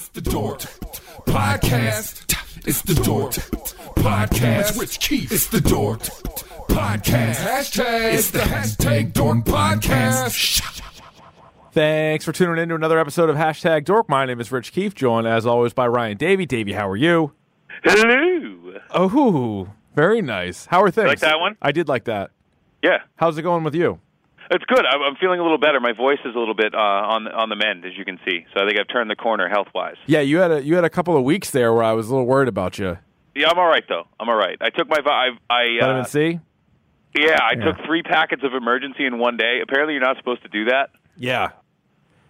It's the Dork Podcast. It's the Dork Podcast. Rich Keefe. It's the Dork Podcast. Hashtag. It's the hashtag Dork Podcast. Thanks for tuning in to another episode of Hashtag Dork. My name is Rich Keefe, joined as always by Ryan Davey. Davey, how are you? Hello. Oh, very nice. How are things? Like that one? I did like that. Yeah, How's it going with you? It's good. I'm, I'm feeling a little better. My voice is a little bit uh, on on the mend, as you can see. So I think I've turned the corner health wise. Yeah, you had a you had a couple of weeks there where I was a little worried about you. Yeah, I'm all right though. I'm all right. I took my I, I Vitamin uh, C. yeah, I Yeah. took three packets of Emergen-C in one day. Apparently, you're not supposed to do that. Yeah.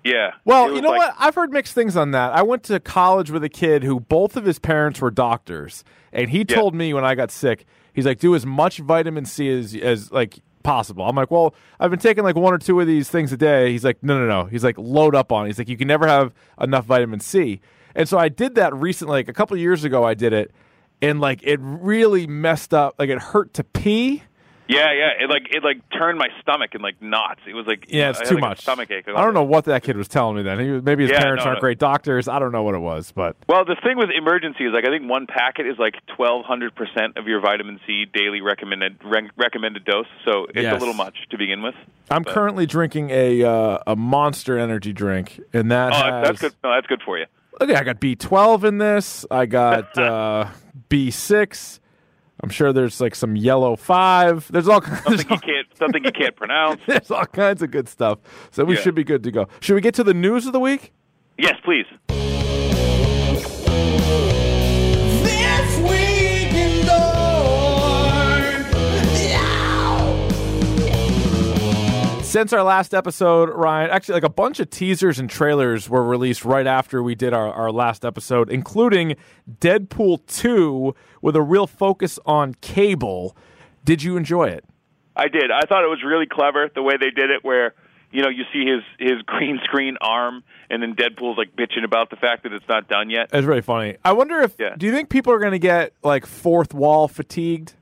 Yeah. Well, you know like- what? I've heard mixed things on that. I went to college with a kid who both of his parents were doctors, and he Yeah. told me when I got sick, he's like, "Do as much vitamin C as as like possible." I'm like, "Well, I've been taking like one or two of these things a day." He's like, "No, no, no." He's like, "Load up on." it." He's like, "You can never have enough vitamin C." And so I did that recently, like a couple years ago. I did it, and like it really messed up. Like it hurt to pee. Yeah, yeah. It like it like turned my stomach in like knots. It was like Yeah, it's I had, too like, much. stomach ache. I don't know what that kid was telling me then. He, was- maybe his Yeah, parents no, aren't no. great doctors. I don't know what it was, but Well, the thing with Emergen-C is like I think one packet is like twelve hundred percent of your vitamin C daily recommended re- recommended dose. So it's Yes. a little much to begin with. I'm currently drinking a uh, a Monster Energy drink, and that Oh, has that's good. No, that's good for you. Okay, I got B12 in this. I got uh, B6. I'm sure there's like some yellow five. There's all kinds. Something all, you can't something you can't pronounce. there's all kinds of good stuff. So we Yeah. should be good to go. Should we get to the news of the week? Yes, please. Since our last episode, Ryan, actually, like a bunch of teasers and trailers were released right after we did our, our last episode, including Deadpool 2 with a real focus on cable. Did you enjoy it? I did. I thought it was really clever the way they did it, where you know you see his his green screen arm, and then Deadpool's like bitching about the fact that it's not done yet. It's really funny. I wonder if Yeah. do you think people are going to get like fourth wall fatigued?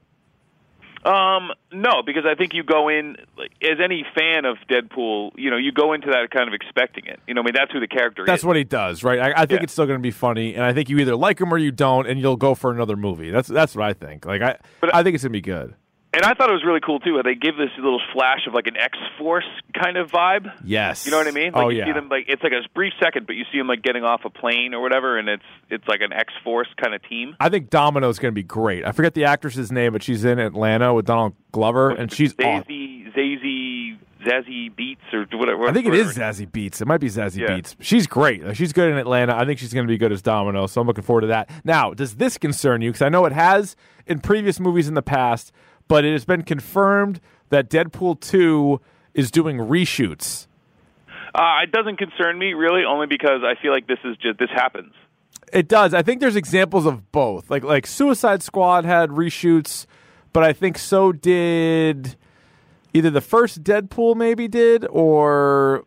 Um, no, because I think you go in as any fan of Deadpool, you know, you go into that kind of expecting it. You know, I mean, that's who the character That's is. That's what he does, right? I, I think Yeah. it's still going to be funny, and I think you either like him or you don't, and you'll go for another movie. That's that's what I think. Like I, But- I think it's going to be good. And I thought it was really cool too. They give this little flash of like an X Force kind of vibe. Yes, You know what I mean? Like oh you yeah. see them like it's like a brief second, but you see them like getting off a plane or whatever, and it's it's like an X Force kind of team. I think Domino is going to be great. I forget the actress's name, but she's in Atlanta with Donald Glover, and she's. Zazie, Zazie, Zazie Beetz or whatever. I think it is Zazie Beetz. It might be Zazie Yeah. Beetz. She's great. She's good in Atlanta. I think she's going to be good as Domino, so I'm looking forward to that. Now, does this concern you? Because I know it has in previous movies in the past, but it has been confirmed that Deadpool 2 is doing reshoots. Uh, it doesn't concern me really, only because I feel like this is just this happens. It does. I think there's examples of both. Like like Suicide Squad had reshoots, but I think so did either the first Deadpool maybe did or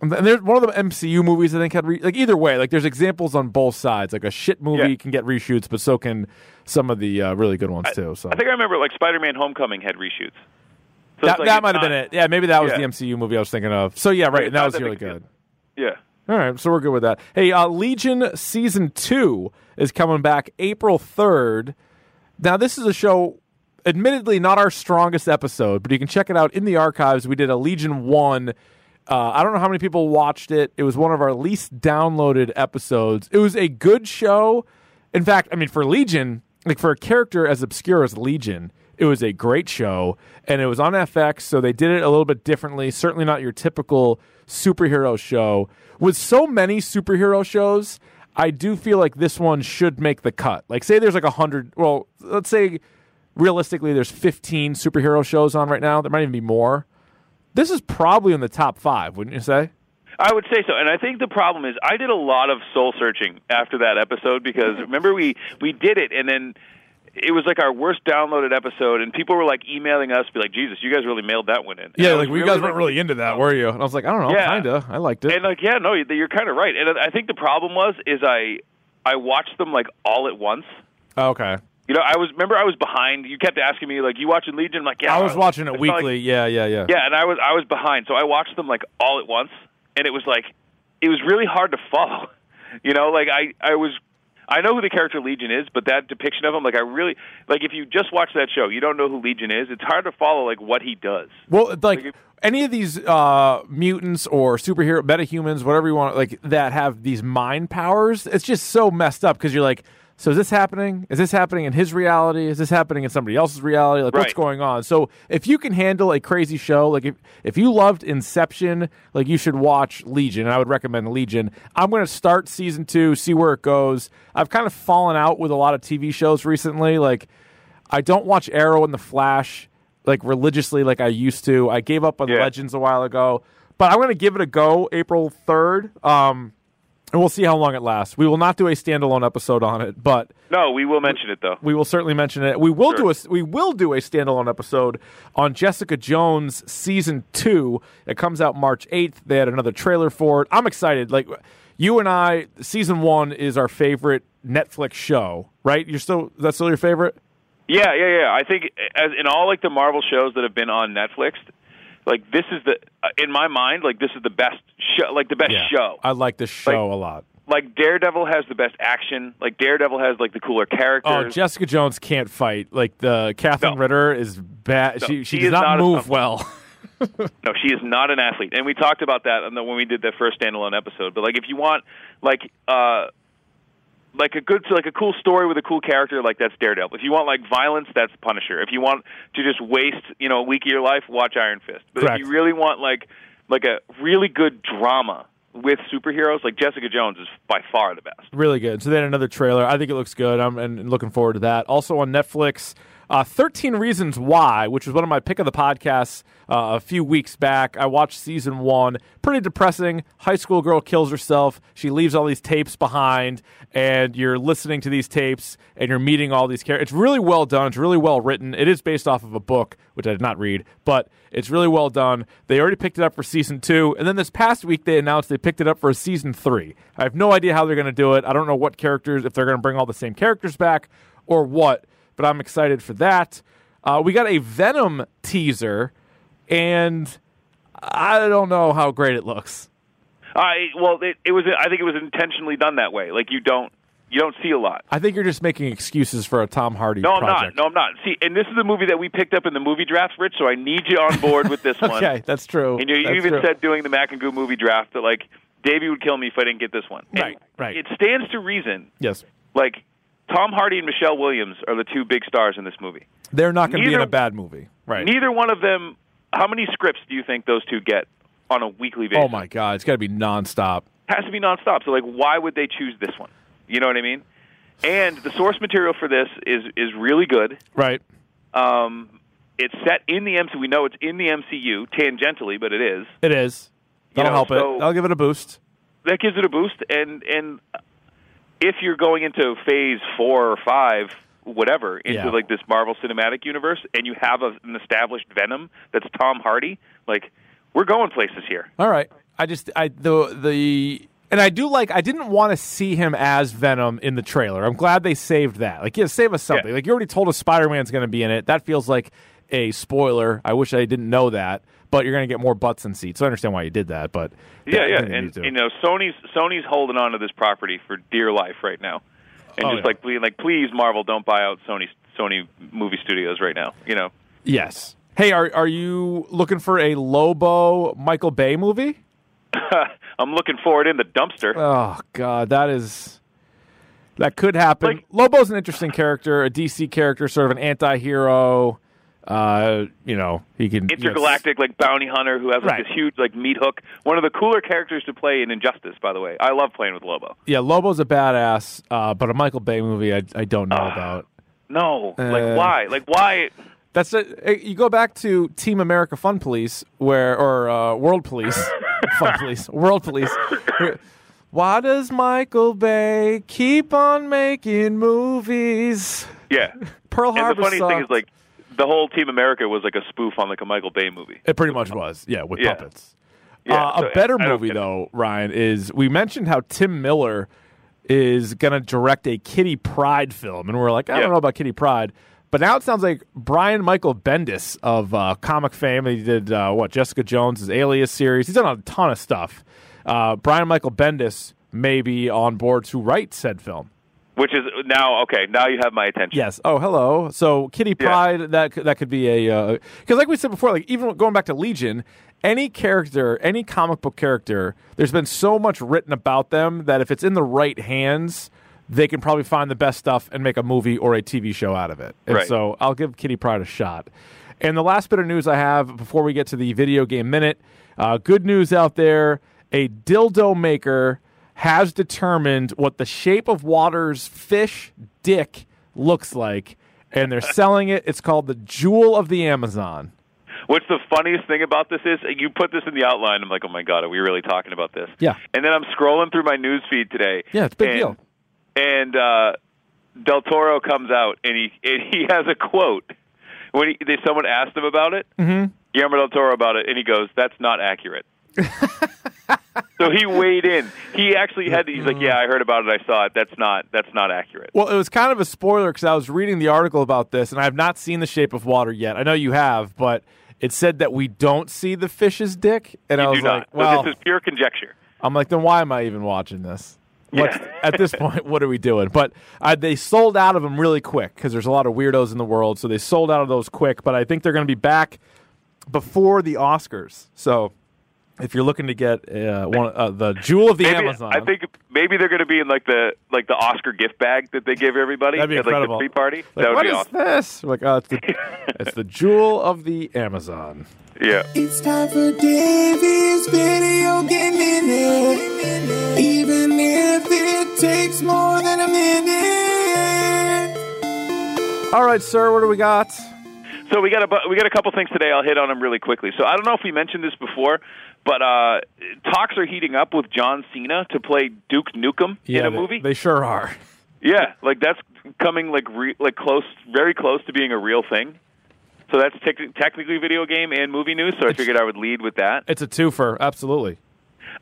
and there's one of the MCU movies I think had re- like either way. Like there's examples on both sides. Like a shit movie Yeah. can get reshoots, but so can some of the uh, really good ones too. So I think I remember like Spider-Man: Homecoming had reshoots. So that, like that might have been it. Yeah, maybe that was Yeah. the MCU movie I was thinking of. So yeah, right. And that was really good. Yeah. All right, so we're good with that. Hey, uh, Legion season two is coming back April third. Now, this is a show, admittedly not our strongest episode, but you can check it out in the archives. We did a Legion one. Uh, I don't know how many people watched it. It was one of our least downloaded episodes. It was a good show. In fact, I mean, for Legion, like for a character as obscure as Legion, it was a great show, and it was on FX, so they did it a little bit differently. Certainly not your typical superhero show. With so many superhero shows, I do feel like this one should make the cut. Like, say there's like a hundred. Well, let's say realistically, there's 15 superhero shows on right now. There might even be more. This is probably in the top five, wouldn't you say? I would say so, and I think the problem is I did a lot of soul searching after that episode because mm-hmm. remember we we did it and then it was like our worst downloaded episode, and people were like emailing us, be like, "Jesus, you guys really mailed that one in." And Yeah, like we guys weren't really into that, were you? And I was like, I don't know, Yeah. kinda. I liked it. And like, yeah, no, you're kind of right. And I think the problem was is I I watched them like all at once. Oh, okay. You know, I was remember I was behind. You kept asking me like, "You watching Legion?" I'm like, "Yeah." I was watching it not like- weekly. yeah, yeah, yeah. yeah, and I was I was behind, so I watched them like all at once, and it was like it was really hard to follow. You know, like I I was I know who the character Legion is, but that depiction of him, like I really like. If you just watch that show, you don't know who Legion is. It's hard to follow like what he does. Well, like Like, if- any of these uh, mutants or superhero metahumans, whatever you want, like that have these mind powers, it's just so messed up because you're like, so is this happening? Is this happening in his reality? Is this happening in somebody else's reality? Like, what's going on? So, if you can handle a crazy show, like if if you loved Inception, like you should watch Legion. And I would recommend Legion. I'm going to start season two, see where it goes. I've kind of fallen out with a lot of TV shows recently, like. I don't watch Arrow and The Flash like religiously like I used to. I gave up on Yeah. Legends a while ago, but I'm going to give it a go April 3rd. Um and we'll see how long it lasts. We will not do a standalone episode on it, but No, we will mention it though. we will certainly mention it. We will Sure. do a we will do a standalone episode on Jessica Jones season 2. It comes out March 8th. They had another trailer for it. I'm excited. Like you and I, season 1 is our favorite Netflix show, right? You're still that's still your favorite? Yeah, yeah, yeah. I think as in all like the Marvel shows that have been on Netflix, like this is the uh, in my mind like this is the best show, like the best show. I like this show a lot. like Daredevil has the best action. Like Daredevil has like the cooler characters. Oh, Jessica Jones can't fight. Like the Krysten No. Ritter is bad. No, she she she does not, not move well. No, she is not an athlete, and we talked about that when we did the first standalone episode. But like, if you want like uh, like a good like a cool story with a cool character, like that's Daredevil. If you want like violence, that's Punisher. If you want to just waste you know a week of your life, watch Iron Fist. But Correct. if you really want like like a really good drama with superheroes, like Jessica Jones is by far the best. really good. So then another trailer. I think it looks good. I'm and, and looking forward to that. Also on Netflix, uh, 13 Reasons Why, which was one of my pick of the podcasts uh, a few weeks back. I watched season one. Pretty depressing. High school girl kills herself. She leaves all these tapes behind, and you're listening to these tapes and you're meeting all these characters. It's really well done. It's really well written. It is based off of a book, which I did not read, but it's really well done. They already picked it up for season two, and then this past week they announced they picked it up for a season three. I have no idea how they're going to do it. I don't know what characters, if they're going to bring all the same characters back or what, but I'm excited for that. Uh, we got a Venom teaser, and I don't know how great it looks. I well, it, it was. I think it was intentionally done that way. Like you don't you don't see a lot. I think you're just making excuses for a Tom Hardy No, I'm project. not. No, I'm not. See, and this is the movie that we picked up in the movie draft, Rich. So I need you on board with this one. Okay, that's true. And you, you even true. said doing the Mac and Goo movie draft that like Davey would kill me if I didn't get this one. And Right, right. It stands to reason. yes, Like Tom Hardy and Michelle Williams are the two big stars in this movie. they're not going to be in a bad movie, right? Neither one of them. How many scripts do you think those two get on a weekly basis? oh my god, it's got to be nonstop. has to be nonstop. So like, why would they choose this one? You know what I mean? And the source material for this is is really good. Right. Um, it's set in the MCU. We know it's in the MCU tangentially, but it is. It is. That'll know, help so- it. I'll give it a boost. That gives it a boost. And and if you're going into phase four or five, whatever, into Yeah. like this Marvel Cinematic Universe, and you have a, an established Venom that's Tom Hardy, like we're going places here. All right. I just I the the and I do like I didn't want to see him as Venom in the trailer. I'm glad they saved that. Like yeah, save us something. Yeah. Like you already told us Spider-Man's going to be in it. That feels like a spoiler. I wish I didn't know that. But you're going to get more butts and seats. So I understand why you did that, but Yeah, yeah, and you know, Sony's Sony's holding on to this property for dear life right now, and Oh, just yeah. like please, like please, Marvel, don't buy out Sony Sony movie studios right now. You know, yes. Hey, are are you looking for a Lobo Michael Bay movie? I'm looking forward in the dumpster. Oh God, that is that could happen. Like- Lobo's an interesting character, a DC character, sort of an anti-hero. Uh, you know, he can Intergalactic like bounty hunter who has like Right. this huge like meat hook. One of the cooler characters to play in Injustice, by the way. I love playing with Lobo. Yeah, Lobo's a badass, uh, but a Michael Bay movie, I, I don't know about. No, Uh, like why? Like why? That's it. You go back to Team America Fun Police, where or uh, World Police, Fun Police, World Police. Why does Michael Bay keep on making movies? Yeah. Pearl Harbor. And the funny thing is like the whole Team America was like a spoof on like a Michael Bay movie. It pretty much was, yeah, with Yeah. puppets. Yeah, uh, so a better movie though, Ryan, is we mentioned how Tim Miller is going to direct a Kitty Pryde film, and we're like, I Yeah. don't know about Kitty Pryde, but now it sounds like Brian Michael Bendis of uh, comic fame. He did uh, what Jessica Jones' Alias series. He's done a ton of stuff. Uh, Brian Michael Bendis may be on board to write said film. Which is now okay. Now you have my attention. Yes. Oh, hello. So Kitty Yeah. Pryde that that could be a because like we said before, like even going back to Legion, any character, any comic book character, there's been so much written about them that if it's in the right hands, they can probably find the best stuff and make a movie or a TV show out of it. And Right. so I'll give Kitty Pryde a shot. And the last bit of news I have before we get to the video game minute, uh, good news out there: a dildo maker has determined what the shape of water's fish dick looks like, and they're selling it. It's called the Jewel of the Amazon. What's the funniest thing about this is you put this in the outline. I'm like, oh my god, are we really talking about this? Yeah. And then I'm scrolling through my news feed today. Yeah, it's a big and, deal. And uh, Del Toro comes out and he and he has a quote when he, they, someone asked him about it. Mm-hmm. Guillermo del Toro about it, and he goes, "That's not accurate." so he weighed in. He actually had. To, he's like, "Yeah, I heard about it. I saw it. That's not. That's not accurate." Well, it was kind of a spoiler because I was reading the article about this, and I have not seen The Shape of Water yet. I know you have, but it said that we don't see the fish's dick, and I was like, So "Well, this is pure conjecture. I'm like, then why am I even watching this? Yeah. at this point, what are we doing? But uh, they sold out of them really quick because there's a lot of weirdos in the world, so they sold out of those quick. But I think they're going to be back before the Oscars. So if you're looking to get uh, one, uh, the jewel of the Maybe, Amazon, I think maybe they're going to be in like the like the Oscar gift bag that they give everybody That'd be at like the incredible. pre party. like, that would what be is awesome. this? Like, oh, it's the, it's the jewel of the Amazon. Yeah. It's time for Davey's video game minute. Even if it takes more than a minute. All right, sir, what do we got? So we got a we got a couple things today. I'll hit on them really quickly. So I don't know if we mentioned this before, but uh, talks are heating up with John Cena to play Duke Nukem in a movie. They sure are. yeah, like that's coming like re- like close, very close to being a real thing. So that's tec- technically video game and movie news. So I figured I would lead with that. It's a twofer, absolutely.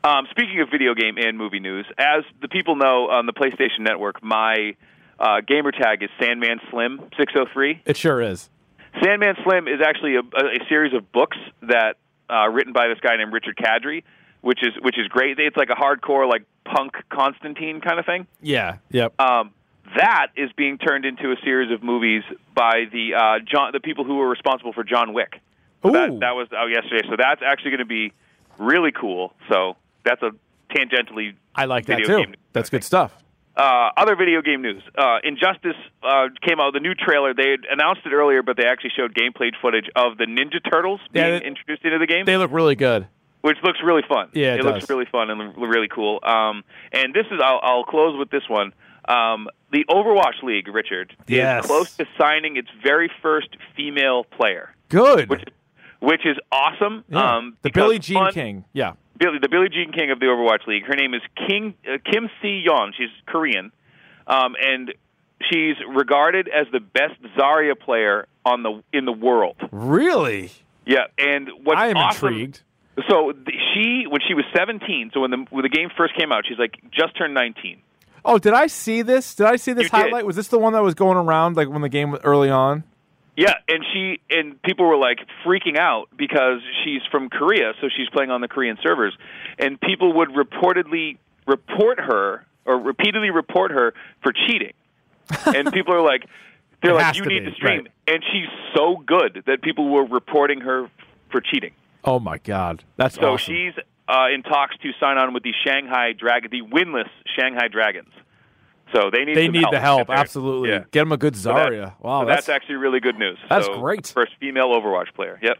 Um, speaking of video game and movie news, as the people know on the PlayStation Network, my uh, gamer tag is Sandman Slim six hundred three. It sure is. Sandman Slim is actually a, a, a series of books that uh, written by this guy named Richard Kadrey, which is which is great. It's like a hardcore like punk Constantine kind of thing. Yeah, yep. Um, that is being turned into a series of movies by the uh, John the people who were responsible for John Wick. So Ooh. that that was out yesterday. So that's actually going to be really cool. So that's a tangentially I like that too. game. That's good stuff. Uh, other video game news. Uh, Injustice uh, came out, the new trailer. They had announced it earlier, but they actually showed gameplay footage of the Ninja Turtles Yeah, being they- introduced into the game, They look really good. which looks really fun. Yeah, it looks really fun and really cool. Um, and this is, I'll, I'll close with this one. Um, the Overwatch League, Richard, Yes. is close to signing its very first female player, Good. which, which is awesome. Yeah. Um, the Billie Jean one- King. Yeah. Billy, the Billie Jean King of the Overwatch League. Her name is King uh, Kim Si Yeon. She's Korean, um, and she's regarded as the best Zarya player on the in the world. Really? Yeah, and what's I am awesome, intrigued. So she, when she was 17, so when the when the game first came out, she's like just turned 19. Oh, did I see this? Did I see this You did. highlight? Was this the one that was going around like when the game was early on? Yeah, and she and people were like freaking out because she's from Korea, so she's playing on the Korean servers, and people would reportedly report her or repeatedly report her for cheating, and people are like, they're like, you to need be, to stream, right. and she's so good that people were reporting her for cheating. Oh my God, that's So awesome. she's uh, in talks to sign on with the Shanghai Dragon, the winless Shanghai Dragons. So they need they need the help. Absolutely. Yeah. Get them a good So that- Zarya. wow, so that's, actually really good news. That's So, great. First female Overwatch player. Yep.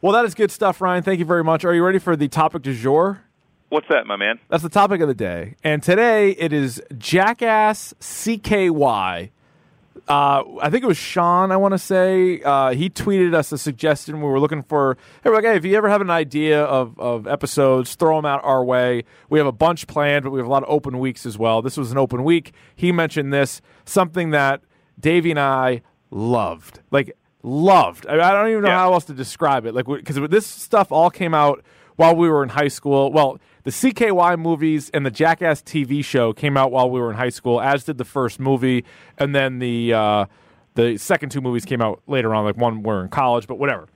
well, that is good stuff, Ryan. Thank you very much. Are you ready for the topic du jour? What's that, my man? That's the topic of the day. And today it is Jackass CKY. Uh, I think it was Sean, I want to say. Uh, he tweeted us a suggestion. We were looking for, hey, we're like, hey, if you ever have an idea of, of episodes, throw them out our way. We have a bunch planned, but we have a lot of open weeks as well. This was an open week. He mentioned this, something that Davey and I loved. Like, loved. I, I don't even know Yeah. how else to describe it. Like, because this stuff all came out while we were in high school. Well, the CKY movies and the Jackass TV show came out while we were in high school, as did the first movie, and then the uh, the second two movies came out later on. Like one we're in college, but whatever.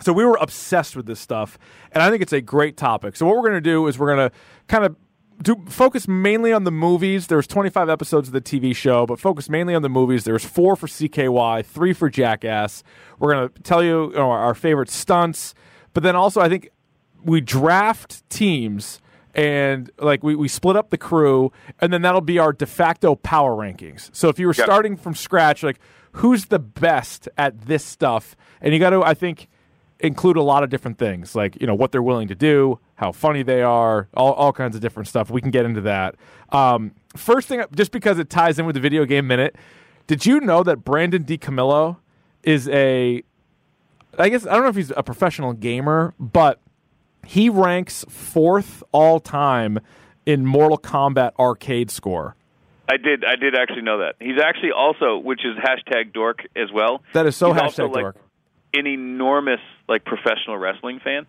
So we were obsessed with this stuff, and I think it's a great topic. So what we're going to do is we're going to kind of do focus mainly on the movies. There's 25 episodes of the TV show, but focus mainly on the movies. There's four for CKY, three for Jackass. We're gonna tell you, you know, our favorite stunts, but then also I think we draft teams and like we, we split up the crew and then that'll be our de facto power rankings. So if you were Yep. starting from scratch like who's the best at this stuff? And you got to i think include a lot of different things like you know what they're willing to do how funny they are all, all kinds of different stuff. We can get into that. Um, first thing just because it ties in with the video game minute did you know that brandon DiCamillo is a i guess i don't know if he's a professional gamer but he ranks fourth all time in Mortal Kombat arcade score. I did. I did actually know that. He's actually also, which is hashtag dork as well. That is so He's also, hashtag like, dork. An enormous like professional wrestling fan.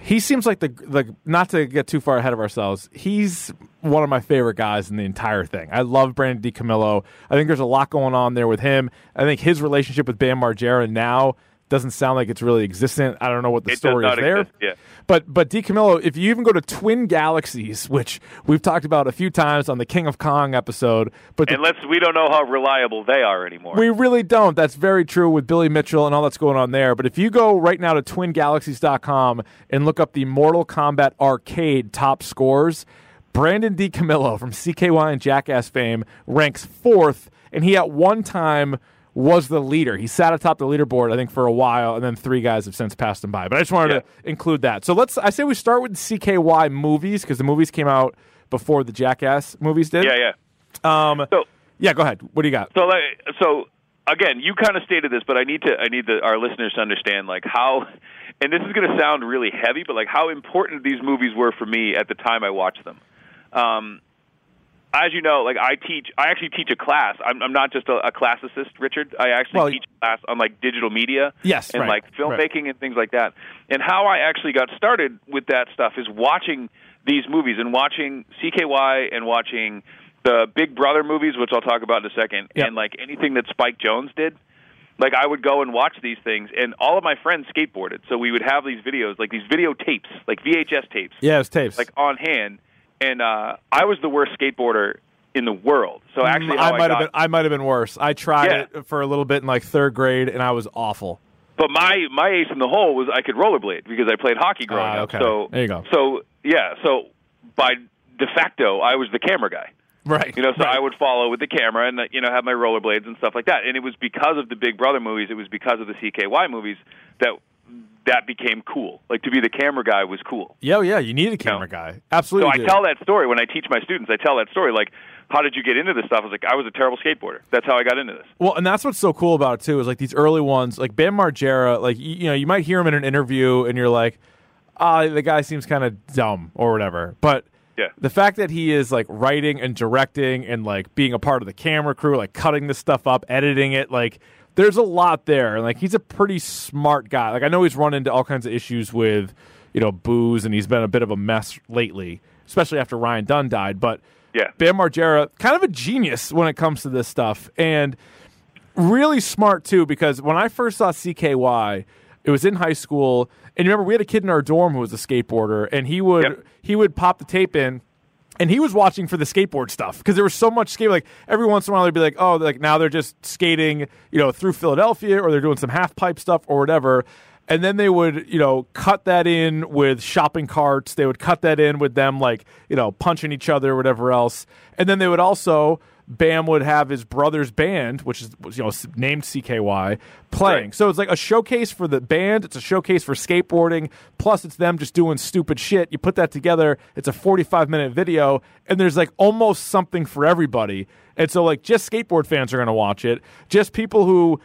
He seems like the the not to get too far ahead of ourselves. He's one of my favorite guys in the entire thing. I love Brandon DiCamillo. I think there's a lot going on there with him. I think his relationship with Bam Margera now doesn't sound like it's really existent. I don't know what the It story is there. exist, yeah. But but DiCamillo, if you even go to Twin Galaxies, which we've talked about a few times on the King of Kong episode, but the And let's we don't know how reliable they are anymore. We really don't. That's very true with Billy Mitchell and all that's going on there. But if you go right now to twingalaxies.com and look up the Mortal Kombat arcade top scores, Brandon DiCamillo from CKY and Jackass fame ranks fourth, and he at one time was the leader. He sat atop the leaderboard, I think, for a while, and then three guys have since passed him by. But I just wanted Yeah. to include that. So let's. I say we start with CKY movies because the movies came out before the Jackass movies did. yeah, yeah. Um, So yeah. Go ahead. What do you got? So, like, so again, you kind of stated this, but I need to, I need the, our listeners to understand, like how, and this is going to sound really heavy, but like how important these movies were for me at the time I watched them. Um, as you know, like I teach, I actually teach a class. I'm, I'm not just a, a classicist, Richard. I actually Well, teach a class on like digital media, Yes, and right, like right. filmmaking and things like that. And how I actually got started with that stuff is watching these movies and watching CKY and watching the Big Brother movies, which I'll talk about in a second, Yep. and like anything that Spike Jonze did. Like I would go and watch these things, and all of my friends skateboarded, so we would have these videos, like these video tapes, like VHS tapes, Yeah, it was tapes. like on hand. And uh, I was the worst skateboarder in the world. So actually, I might got, have been. I might have been worse. I tried Yeah. it for a little bit in like third grade, and I was awful. But my my ace in the hole was I could rollerblade because I played hockey growing up. okay. So There you go. So yeah, so by de facto, I was the camera guy. Right. You know, so right. I would follow with the camera and you know have my rollerblades and stuff like that. And it was because of the Big Brother movies. It was because of the CKY movies that that became cool. Like to be the camera guy was cool. Yeah, yeah. You need a camera guy. Absolutely. So I tell that story when I teach my students. I tell that story like, how did you get into this stuff? I was like, I was a terrible skateboarder. That's how I got into this. Well, and that's what's so cool about it too is like these early ones, like Bam Margera. Like you, you know, you might hear him in an interview, and you're like, ah, the guy seems kind of dumb or whatever. But Yeah. the fact that he is like writing and directing and like being a part of the camera crew, like cutting this stuff up, editing it, like there's a lot there. And like he's a pretty smart guy. Like I know he's run into all kinds of issues with, you know, booze and he's been a bit of a mess lately, especially after Ryan Dunn died. But Yeah. Bam Margera, kind of a genius when it comes to this stuff. And really smart too, because when I first saw CKY, it was in high school, and you remember we had a kid in our dorm who was a skateboarder, and he would Yep. he would pop the tape in. And he was watching for the skateboard stuff because there was so much skate. Like every once in a while, they'd be like, "Oh, like now they're just skating, you know, through Philadelphia, or they're doing some half pipe stuff or whatever." And then they would, you know, cut that in with shopping carts. They would cut that in with them, like, you know, punching each other or whatever else. And then they would also Bam would have his brother's band, which is you know named CKY, playing. Right. So it's like a showcase for the band. It's a showcase for skateboarding. Plus, it's them just doing stupid shit. You put that together, it's a forty-five minute video, and there's like almost something for everybody. And so like just skateboard fans are gonna watch it. Just people who.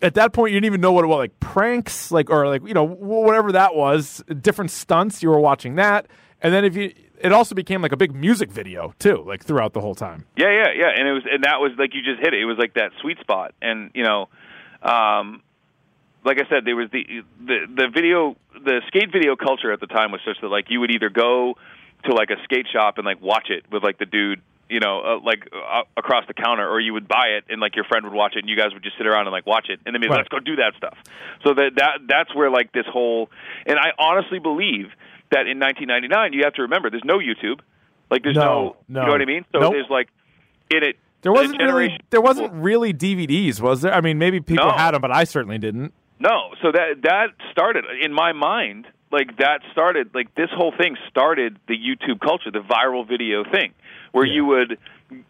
At that point, you didn't even know what it was like pranks, like or like you know whatever that was, different stunts. You were watching that, and then if you, it also became like a big music video too, like throughout the whole time. Yeah, yeah, yeah, and it was, and that was like you just hit it. It was like that sweet spot, and you know, um, like I said, there was the the the video, the skate video culture at the time was such that like you would either go to like a skate shop and like watch it with like the dude, you know, uh, like uh, across the counter, or you would buy it and like your friend would watch it, and you guys would just sit around and like watch it, and then be like, Right. let's go do that stuff. So that that that's where like this whole, and I honestly believe that in 1999, you have to remember, there's no YouTube. Like there's No, no, no. you know what I mean? So Nope. there's like in it. There wasn't really there wasn't really DVDs, was there? I mean, maybe people No. had them, but I certainly didn't. No, so that that started in my mind. Like that started like this whole thing started the YouTube culture, the viral video thing, where Yeah. you would,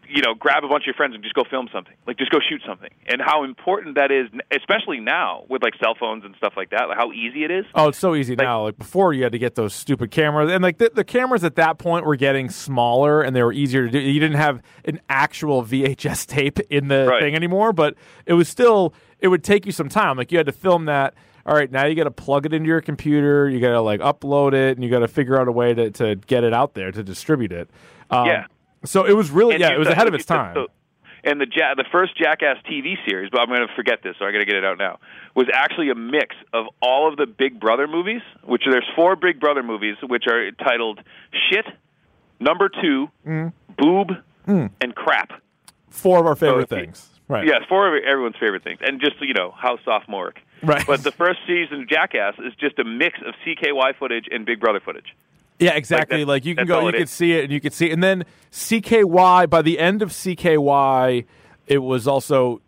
you know, grab a bunch of your friends and just go film something, like just go shoot something, and how important that is, especially now with like cell phones and stuff like that. Like how easy it is. Oh, it's so easy now. Like before, you had to get those stupid cameras, and like the, the cameras at that point were getting smaller, and they were easier to do. You didn't have an actual VHS tape in the Right. thing anymore, but it was still it would take you some time. Like you had to film that. All right, now you got to plug it into your computer. You got to like upload it, and you got to figure out a way to, to get it out there to distribute it. Um, Yeah. So it was really And yeah, it was ahead of its time. so- and the ja- the first Jackass TV series, but I'm going to forget this, so I got to get it out now. Was actually a mix of all of the Big Brother movies, which there's four Big Brother movies, which are titled "Shit," "Number Two, Mm. "Boob," and "Crap." Four of our favorite So- things. Right. Yeah, four of everyone's favorite things, and just you know how sophomore. Right. But the first season of Jackass is just a mix of CKY footage and Big Brother footage. Yeah, exactly. that- Like, you can go, you can see it, and you can see, it. and then CKY. By the end of CKY, it was also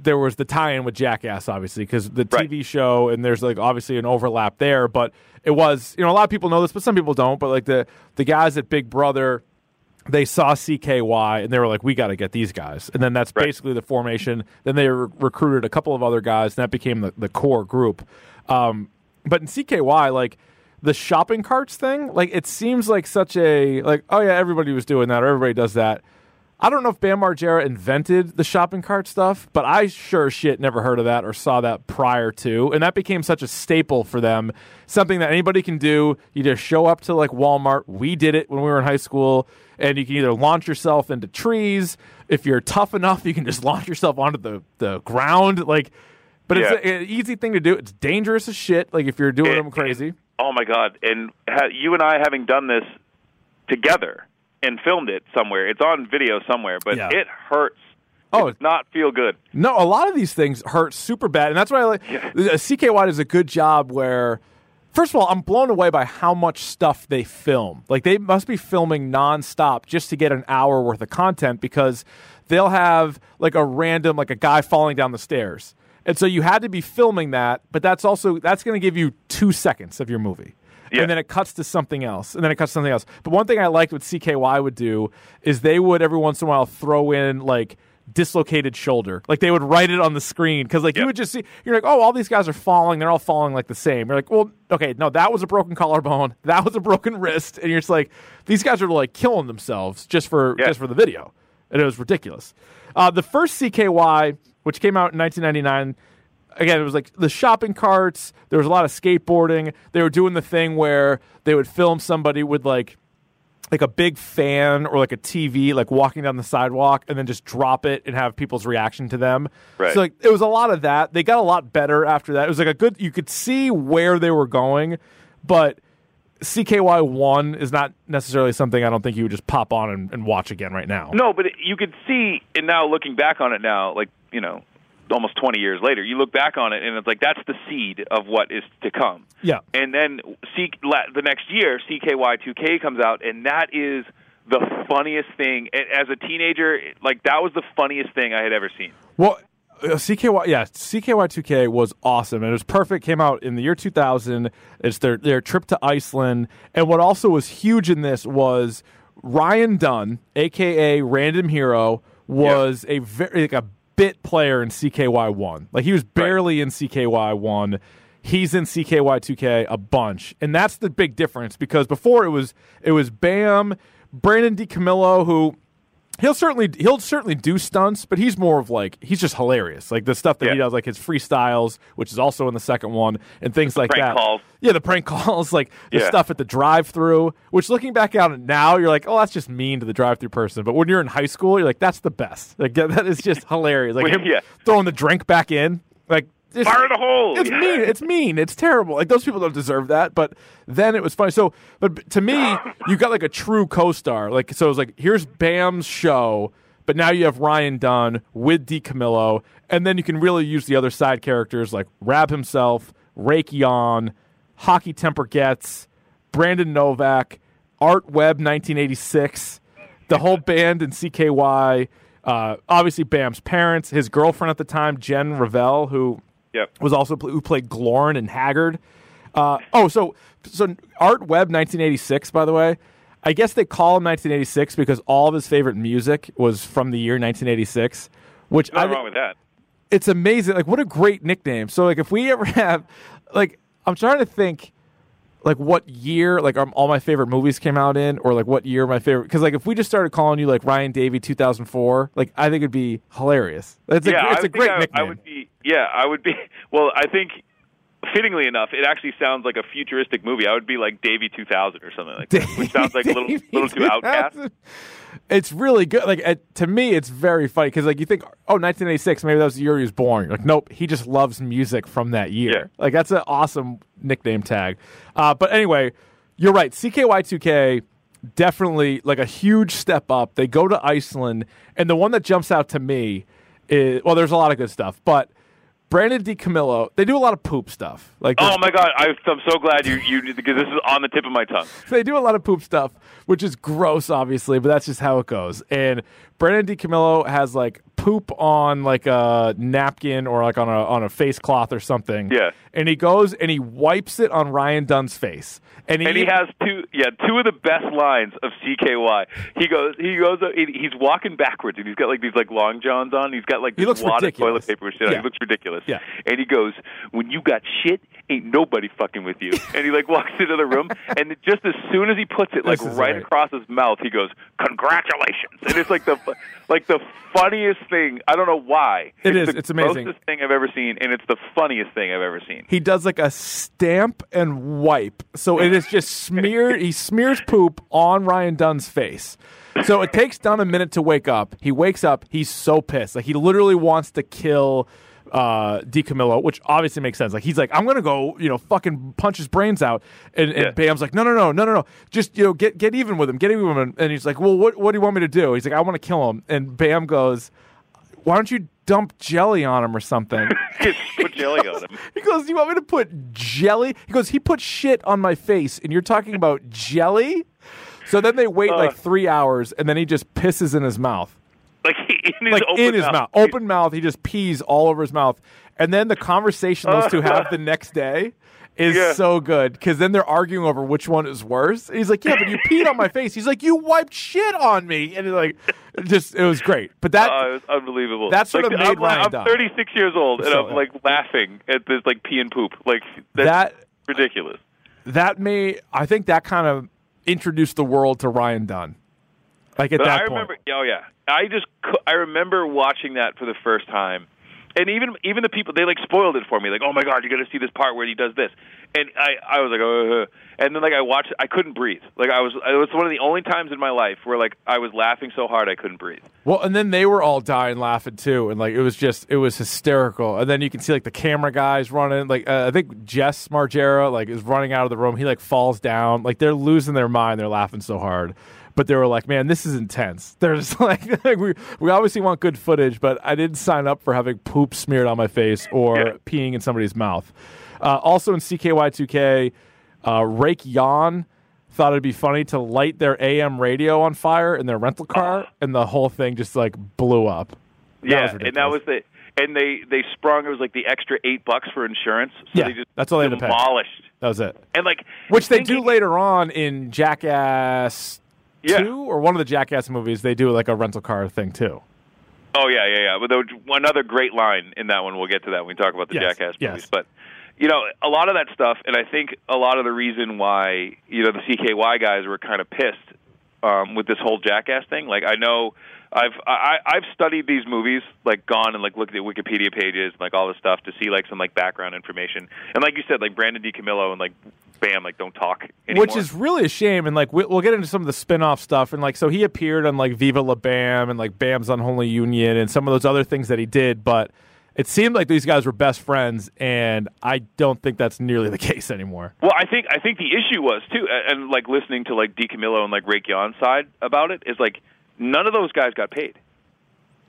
there was the tie-in with Jackass, obviously, because the Right. TV show, and there's like obviously an overlap there. But it was, you know, a lot of people know this, but some people don't. But like the the guys at Big Brother, they saw CKY and they were like, "We got to get these guys." And then that's Right. basically the formation. Then they re- recruited a couple of other guys, and that became the, the core group. Um, but in CKY, like the shopping carts thing, like it seems like such a like, oh yeah, everybody was doing that, or everybody does that. I don't know if Bam Margera invented the shopping cart stuff, but I sure shit never heard of that or saw that prior to. And that became such a staple for them. Something that anybody can do. You just show up to like Walmart. We did it when we were in high school. And you can either launch yourself into trees. If you're tough enough, you can just launch yourself onto the, the ground. Like, but Yeah. it's a- an easy thing to do. It's dangerous as shit. Like if you're doing And- them crazy. Oh my God! And ha- you and I having done this together and filmed it somewhere. It's on video somewhere, but Yeah. it hurts. Oh, it does not feel good. No, a lot of these things hurt super bad, and that's why I like uh, CKY does a good job. Where, first of all, I'm blown away by how much stuff they film. Like they must be filming nonstop just to get an hour worth of content because they'll have like a random like a guy falling down the stairs, and so you had to be filming that. But that's also that's going to give you two seconds of your movie. Yeah. And then it cuts to something else, and then it cuts to something else. But one thing I liked what CKY would do is they would every once in a while throw in like dislocated shoulder. Like they would write it on the screen because like you would just see you're like, oh, all these guys are falling. They're all falling like the same. You're like, well, okay, no, that was a broken collarbone. That was a broken wrist, and you're just like, these guys are like killing themselves just for Yeah. just for the video, and it was ridiculous. Uh, the first CKY, which came out in 1999. Again, it was like the shopping carts. There was a lot of skateboarding. They were doing the thing where they would film somebody with like like a big fan or like a TV, like walking down the sidewalk, and then just drop it and have people's reaction to them. Right. So like it was a lot of that. They got a lot better after that. It was like a good. You could see where they were going, but CKY one is not necessarily something I don't think you would just pop on and, and watch again right now. No, but you could see, and now looking back on it now, like you know, almost 20 years later, you look back on it, and it's like that's the seed of what is to come. Yeah. And then C- la- the next year, CKY2K comes out, and that is the funniest thing. As a teenager, like that was the funniest thing I had ever seen. Well, Uh, CKY, yeah, CKY2K was awesome, and it was perfect. Came out in the year 2000. It's their their trip to Iceland, and what also was huge in this was Ryan Dunn, aka Random Hero, was a very like a bit player in CKY1. Like he was barely in CKY1. He's in CKY2K a bunch, and that's the big difference because before it was it was Bam, Brandon DiCamillo, who he'll certainly he'll certainly do stunts, but he's more of like he's just hilarious. Like the stuff that he does, like his freestyles, which is also in the second one, and things like prank that. calls. Yeah, the prank calls, like the Yeah. stuff at the drive-through. Which looking back on it now, you're like, oh, that's just mean to the drive-through person. But when you're in high school, you're like, that's the best. Like that is just hilarious. Like him Yeah. throwing the drink back in, like. Just- Fire the hole! It's mean. It's mean. It's terrible. Like those people don't deserve that. But then it was funny. So, but to me, you got like a true co-star. Like so, it was like here's Bam's show, but now you have Ryan Dunn with DiCamillo, and then you can really use the other side characters like Raab Himself, Raytheon, Hockey Temper Gets, Brandon Novak. Art Web 1986, the whole band in CKY. Uh, obviously, Bam's parents, his girlfriend at the time, Jenn Rivell, who Yep. was also who played Glorn and Haggard. Uh, oh, so so Art Web 1986, by the way. I guess they call him 1986 because all of his favorite music was from the year 1986, which I Nothing wrong with that. it's amazing. Like, what a great nickname. So, like, if we ever have, like, I'm trying to think, like, what year, like, um, all my favorite movies came out in, or like, what year my favorite, because, like, if we just started calling you, like, Ryan Davey 2004, like, I think it'd be hilarious. It's a, yeah, it's I a great I, nickname. I would be. Yeah, I would be. Well, I think. Fittingly enough, it actually sounds like a futuristic movie. I would be like Davey 2000 or something like that, which sounds like a little, little too outcast. 2000. It's really good. Like uh, to me, it's very funny because like you think, oh, 1986, maybe that was the year he was born. You're like, nope, he just loves music from that year. Yeah. Like that's an awesome nickname tag. Uh, but anyway, you're right. CKY2K definitely like a huge step up. They go to Iceland, and the one that jumps out to me is well, there's a lot of good stuff, but. Brandon DiCamillo, they do a lot of poop stuff. Like Oh my god, I, I'm so glad you you because this is on the tip of my tongue. they do a lot of poop stuff, which is gross, obviously, but that's just how it goes. And Brandon DiCamillo has like poop on like a napkin or like on a on a face cloth or something. Yeah. And he goes and he wipes it on Ryan Dunn's face. And he, And he has two, yeah, two of the best lines of CKY. He goes, he goes, he's walking backwards, and he's got like these like long johns on. He's got like He looks wad of ridiculous. toilet paper shit. Yeah. He looks ridiculous. Yeah. And he goes, "When you got shit, ain't nobody fucking with you." and he like walks into the room, and just as soon as he puts it like right right. across his mouth, he goes, "Congratulations!" And it's like the like the funniest thing. I don't know why. It it's is. The It's amazing. grossest thing I've ever seen, and it's the funniest thing I've ever seen. he does like a stamp and wipe. So it is just smeared. he smears poop on Ryan Dunn's face. So it takes Dunn a minute to wake up. He wakes up. He's so pissed. Like he literally wants to kill uh DiCamillo, which obviously makes sense. Like he's like, I'm gonna go, you know, fucking punch his brains out. And, and Yeah. Bam's like, no, no, no, no, no, no. Just you know, get get even with him. Get even with him. And he's like, well, what what do you want me to do? He's like, I want to kill him. And Bam goes, why don't you dump jelly on him or something? Put jelly on him. He goes, "You want me to put jelly?" He goes, "He put shit on my face, and you're talking about jelly." So then they wait like Uh. three hours, and then he just pisses in his mouth, Like in his like open in his mouth, open mouth. He just pees all over his mouth, and then the conversation those two have the next day is Yeah. so good because then they're arguing over which one is worse. He's like, "Yeah, but you peed on my face." He's like, "You wiped shit on me," and it's like, just it was great. But that oh, it was unbelievable. That sort like, of made I'm, Ryan I'm Dunn. 36 years old, and So- I'm like laughing at this like pee and poop. Like that's that ridiculous. that may I think that kind of introduced the world to Ryan Dunn. Like at But that I point. remember, oh yeah, I just I remember watching that for the first time, and even even the people they like spoiled it for me. Like, oh my god, you're gonna see this part where he does this, and I I was like, oh, uh, and then like I watched, I couldn't breathe. Like I was, it was one of the only times in my life where like I was laughing so hard I couldn't breathe. Well, and then they were all dying laughing too, and like it was just it was hysterical. And then you can see like the camera guys running. Like uh, I think Jess Margera like is running out of the room. He like falls down. Like they're losing their mind. They're laughing so hard. But they were like, "Man, this is intense." They're just like, like we we obviously want good footage, but I didn't sign up for having poop smeared on my face or Yeah. peeing in somebody's mouth. Uh, also in CKY2K, uh, Rake Yohn thought it'd be funny to light their AM radio on fire in their rental car, and the whole thing just like blew up. That yeah, and that was the and they they sprung it was like the extra eight bucks for insurance. So Yeah, they just that's all they had to pay. demolished. That was it. And like Which they do later on in Jackass Yeah. two or one of the Jackass movies. They do like a rental car thing too. Oh yeah, yeah, yeah. But there was another great line in that one. We'll get to that when we talk about the Yes, Jackass yes. movies. But you know, a lot of that stuff, and I think a lot of the reason why you know the CKY guys were kind of pissed um, with this whole Jackass thing. Like I know. I've I, I've studied these movies, like gone and like looked at Wikipedia pages, like all this stuff to see like some like background information. And like you said, like Brandon DiCamillo and like Bam, like don't talk anymore. Which is really a shame. And like we- we'll get into some of the spin-off stuff. And like so he appeared on like Viva La Bam and like Bam's Unholy Union and some of those other things that he did. But it seemed like these guys were best friends, and I don't think that's nearly the case anymore. Well, I think I think the issue was too, and, and like listening to like DiCamillo and like Rake Yohn's side about it is like none of those guys got paid.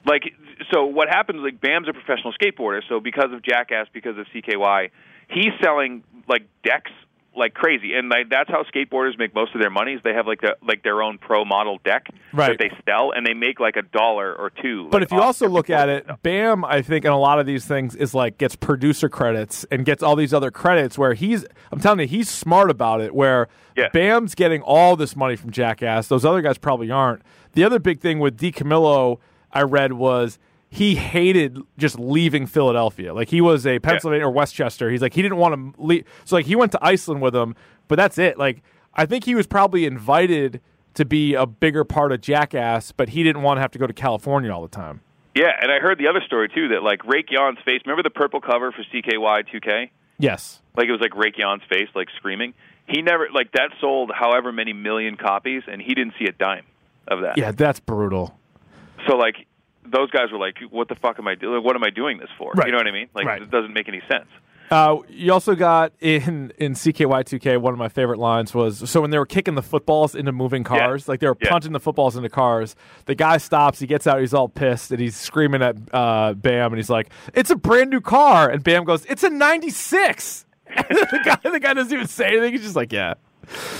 Like, so what happens? Like, Bam's a professional skateboarder, so because of Jackass, because of CKY, he's selling like decks like crazy, and like, that's how skateboarders make most of their money. Is they have like a like their own pro model deck Right. that they sell, and they make like a dollar or two. But like, if you also look at it, stuff. Bam, I think in a lot of these things is like gets producer credits and gets all these other credits where he's I'm telling you, he's smart about it where Yeah. Bam's getting all this money from Jackass. Those other guys probably aren't. The other big thing with DiCamillo I read was he hated just leaving Philadelphia. Like he was a Pennsylvania or Westchester. He's like he didn't want to leave. So like he went to Iceland with him, but that's it. Like I think he was probably invited to be a bigger part of Jackass, but he didn't want to have to go to California all the time. yeah, and I heard the other story too that like Rake Yohn's face. Remember the purple cover for CKY 2K? Yes. Like it was like Rake Yohn's face, like screaming. He never like that sold however many million copies, and he didn't see a dime of that. Yeah, that's brutal. So like those guys were like, "What the fuck am I doing? What am I doing this for?" Right. You know what I mean? Like Right. it doesn't make any sense. Uh, you also got in in CKY2K. One of my favorite lines was so when they were kicking the footballs into moving cars, like they were Yeah. punching the footballs into cars. The guy stops, he gets out, he's all pissed, and he's screaming at uh, Bam, and he's like, "It's a brand new car!" And Bam goes, "It's a '96." the guy, the guy doesn't even say anything. He's just like, "Yeah."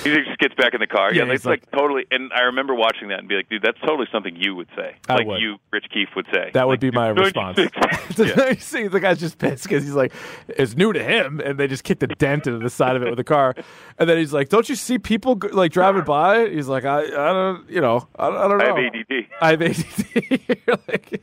He just gets back in the car. Yeah, Yeah, it's like, totally. And I remember watching that and be like, "Dude, that's totally something you would say." I like would. you, Rich Keefe, would say. That would Like, be my response. 96." So yeah. you see the guy's just pissed because he's like, it's new to him, and they just kicked a dent into the side of it with a car, and then he's like, "Don't you see people like driving by?" He's like, "I, I don't, you know, I, I don't know. I know." have ADD. I have ADD. Like-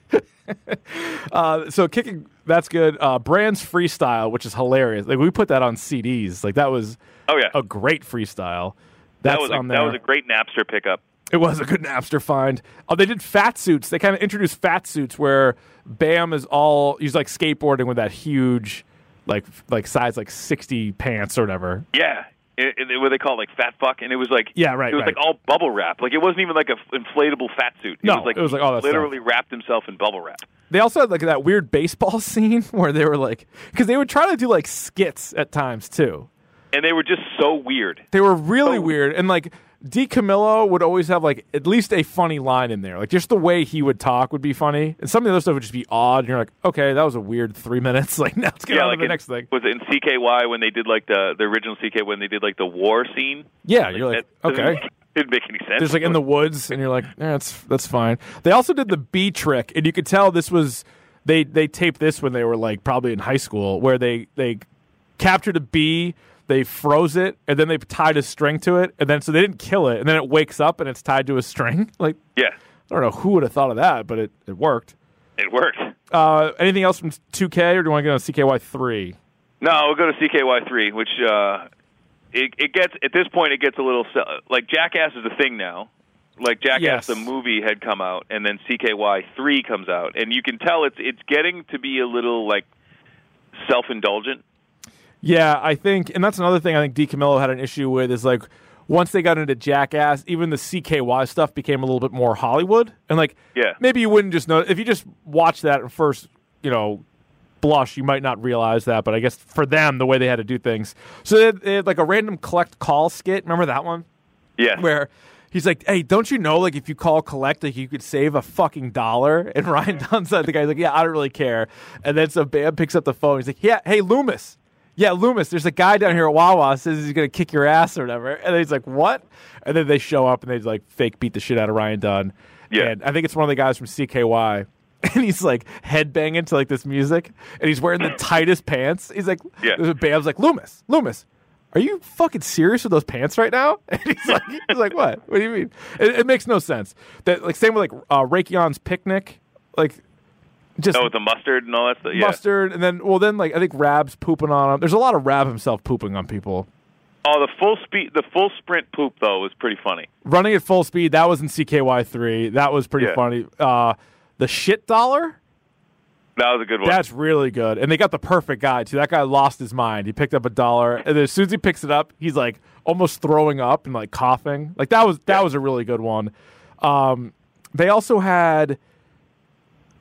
uh, so kicking, that's good. Uh, Brands freestyle, which is hilarious. Like we put that on CDs. Like that was Oh yeah, a great freestyle. That's that was a, on there. that was a great Napster pickup. It was a good Napster find. Oh, they did fat suits. They kind of introduced fat suits where Bam is all he's like skateboarding with that huge, like like size like sixty pants or whatever. Yeah. It, it, what they call it, like fat fuck, and it was like Yeah, right, It was right. like all bubble wrap. Like it wasn't even like a inflatable fat suit. It No, was like it was like all that stuff. literally wrapped himself in bubble wrap. They also had like that weird baseball scene where they were like because they would try to do like skits at times too. And they were just so weird. They were really So- weird and like. DiCamillo would always have like at least a funny line in there. Like just the way he would talk would be funny, and some of the other stuff would just be odd. And you're like, okay, that was a weird three minutes. Like now let's get yeah, on like to the in, next thing. Was it in CKY when they did like the the original CK when they did like the war scene? Yeah, you're like, that okay. make- Didn't make any sense. There's like in the woods, and you're like, eh, that's that's fine. They also did the bee trick, and you could tell this was they they taped this when they were like probably in high school, where they they captured a bee, they froze it, and then they tied a string to it, and then so they didn't kill it, and then it wakes up and it's tied to a string. Like yeah, I don't know who would have thought of that, but it it worked. it worked. Uh, anything else from 2K, or do you want to get on CKY three? No, we'll go to CKY three, which uh, it, it gets at this point it gets a little like Jackass is a thing now. Like Jackass, Yes. the movie had come out, and then CKY three comes out, and you can tell it's it's getting to be a little like self indulgent. Yeah, I think, and that's another thing I think DiCamillo had an issue with is like once they got into Jackass, even the CKY stuff became a little bit more Hollywood, and like Yeah. maybe you wouldn't just know if you just watch that at first, you know, blush, you might not realize that, but I guess for them the way they had to do things, so they had, they had like a random collect call skit. Remember that one? Yeah, where he's like, "Hey, don't you know like if you call collect, like you could save a fucking dollar?" And Ryan Dunn's the guy's like, "Yeah, I don't really care." And then so Bam picks up the phone. He's like, "Yeah, hey Loomis." Yeah, Loomis, there's a guy down here at Wawa says he's gonna kick your ass or whatever. And then he's like, What? And then they show up and they like fake beat the shit out of Ryan Dunn. Yeah. And I think it's one of the guys from CKY. And he's like headbanging to like this music and he's wearing the tightest pants. He's like Yeah. Bam's like, Loomis, Loomis, are you fucking serious with those pants right now? And he's like, he's like, what? What do you mean? It, it makes no sense. That like same with like uh, Rake Yohn's picnic, like just oh, with the mustard and all that stuff. Yeah. mustard, and then well, then like I think Raab's pooping on him. There's a lot of Raab Himself pooping on people. Oh, the full speed, the full sprint poop though was pretty funny. Running at full speed, that was in CKY three. That was pretty Yeah. funny. Uh, the shit dollar. That was a good one. That's really good. And they got the perfect guy, too. That guy lost his mind. He picked up a dollar, and then as soon as he picks it up, he's like almost throwing up and like coughing. Like that was that was a really good one. Um, they also had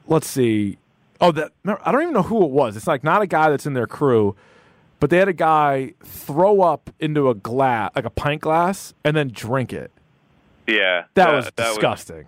let's see. Oh, that I don't even know who it was. It's like not a guy that's in their crew, but they had a guy throw up into a glass, like a pint glass, and then drink it. yeah, That was that disgusting.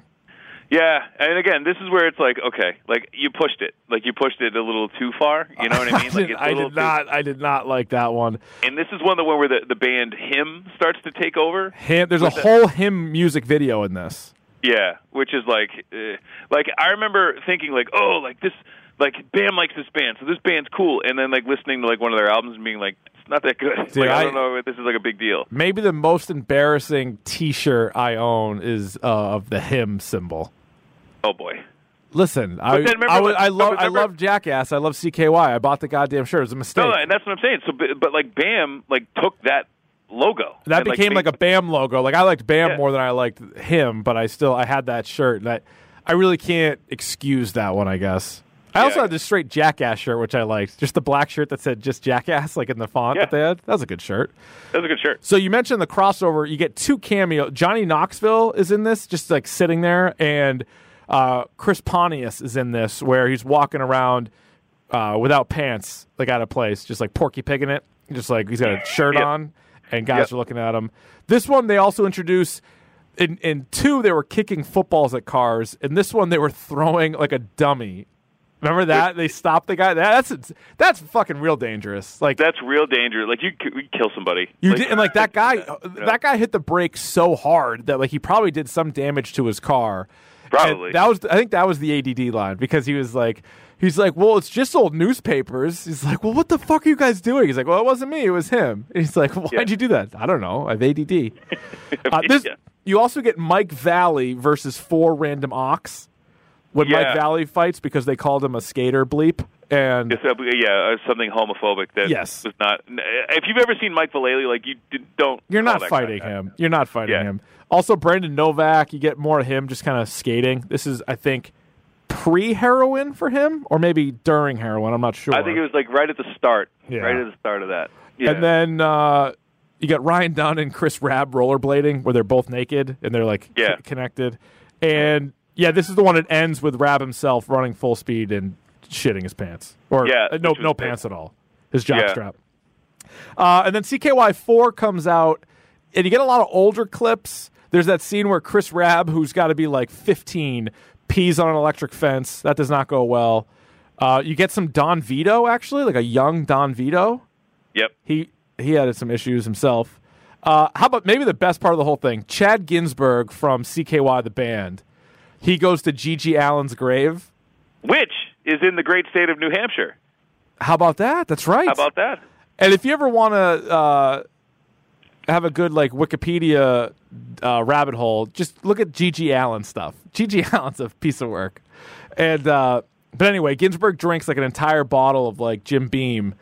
Yeah, and again, this is where it's like, okay, like you pushed it, like you pushed it a little too far. You know what I mean? I Like did, it's a I did too- not. I did not like that one. And this is one of the one where the the band Him starts to take over. Him, there's a the- whole him music video in this. Yeah, which is like, uh, like I remember thinking like, oh, like this, like Bam likes this band, so this band's cool, and then like listening to like one of their albums and being like, it's not that good. Dude, like, I, I- don't know if this is like a big deal. Maybe the most embarrassing T-shirt I own is uh, of the him symbol. Oh boy. Listen, I, remember I, what- I love I love Jackass. I love CKY. I bought the goddamn shirt. It was a mistake. No, and that's what I'm saying. So, but, but like Bam, like took that logo. that and, became made- like a Bam logo. Like I liked Bam Yeah. more than I liked him, but I still I had that shirt, and I I really can't excuse that one. I guess. I also had this straight Jackass shirt, which I liked. Just the black shirt that said just Jackass, like in the font Yeah. that they had. That was a good shirt. That was a good shirt. So you mentioned the crossover. You get two cameo. Johnny Knoxville is in this, just like sitting there, and uh, Chris Pontius is in this, where he's walking around uh, without pants, like out of place, just like Porky Pigging it, just like he's got a shirt Yep. on, and guys Yep. are looking at him. This one they also introduce. In, in two, they were kicking footballs at cars. In this one, they were throwing like a dummy. Remember that? They stopped the guy. That's that's fucking real dangerous. Like That's real danger. Like you could, kill somebody. you did, and like that guy, know? that guy hit the brake so hard that like he probably did some damage to his car. Probably. And that was, I think that was the ADD line because he was like, he's like, well, it's just old newspapers. He's like, well, what the fuck are you guys doing? He's like, well, it wasn't me, it was him. And he's like, why'd you do that? I don't know. I have ADD. uh, this, Yeah. you also get Mike Vallely versus four random ox when Mike Yeah. Vallely fights because they called him a skater bleep. And It's, uh, yeah, uh, something homophobic that Yes. was not. If you've ever seen Mike Vallely, like you d- don't. You're not guy fighting him. You're not fighting Yeah. him. Also, Brandon Novak, you get more of him just kind of skating. This is, I think, pre heroin for him, or maybe during heroin. I'm not sure. I think it was like right at the start. Yeah. Right at the start of that. Yeah. And then uh, you got Ryan Dunn and Chris Raab rollerblading, where they're both naked and they're like Yeah. c- connected. And yeah, this is the one that ends with Raab Himself running full speed and shitting his pants, or Yeah, uh, no, no big. pants at all. His jockstrap. Uh, and then CKY four comes out, and you get a lot of older clips. There's that scene where Chris Raab, who's got to be like 15, pees on an electric fence. That does not go well. Uh, you get some Don Vito, actually, like a young Don Vito Yep. he he had some issues himself. Uh, how about maybe the best part of the whole thing? Chad Ginsburg from CKY the band. He goes to GG Allin's grave. Which is in the great state of New Hampshire. How about that? That's right. How about that? and if you ever want to uh, have a good like Wikipedia uh, rabbit hole, just look at GG Allin stuff. GG Allin's a piece of work. And uh, but anyway, Ginsburg drinks like an entire bottle of like Jim Beam.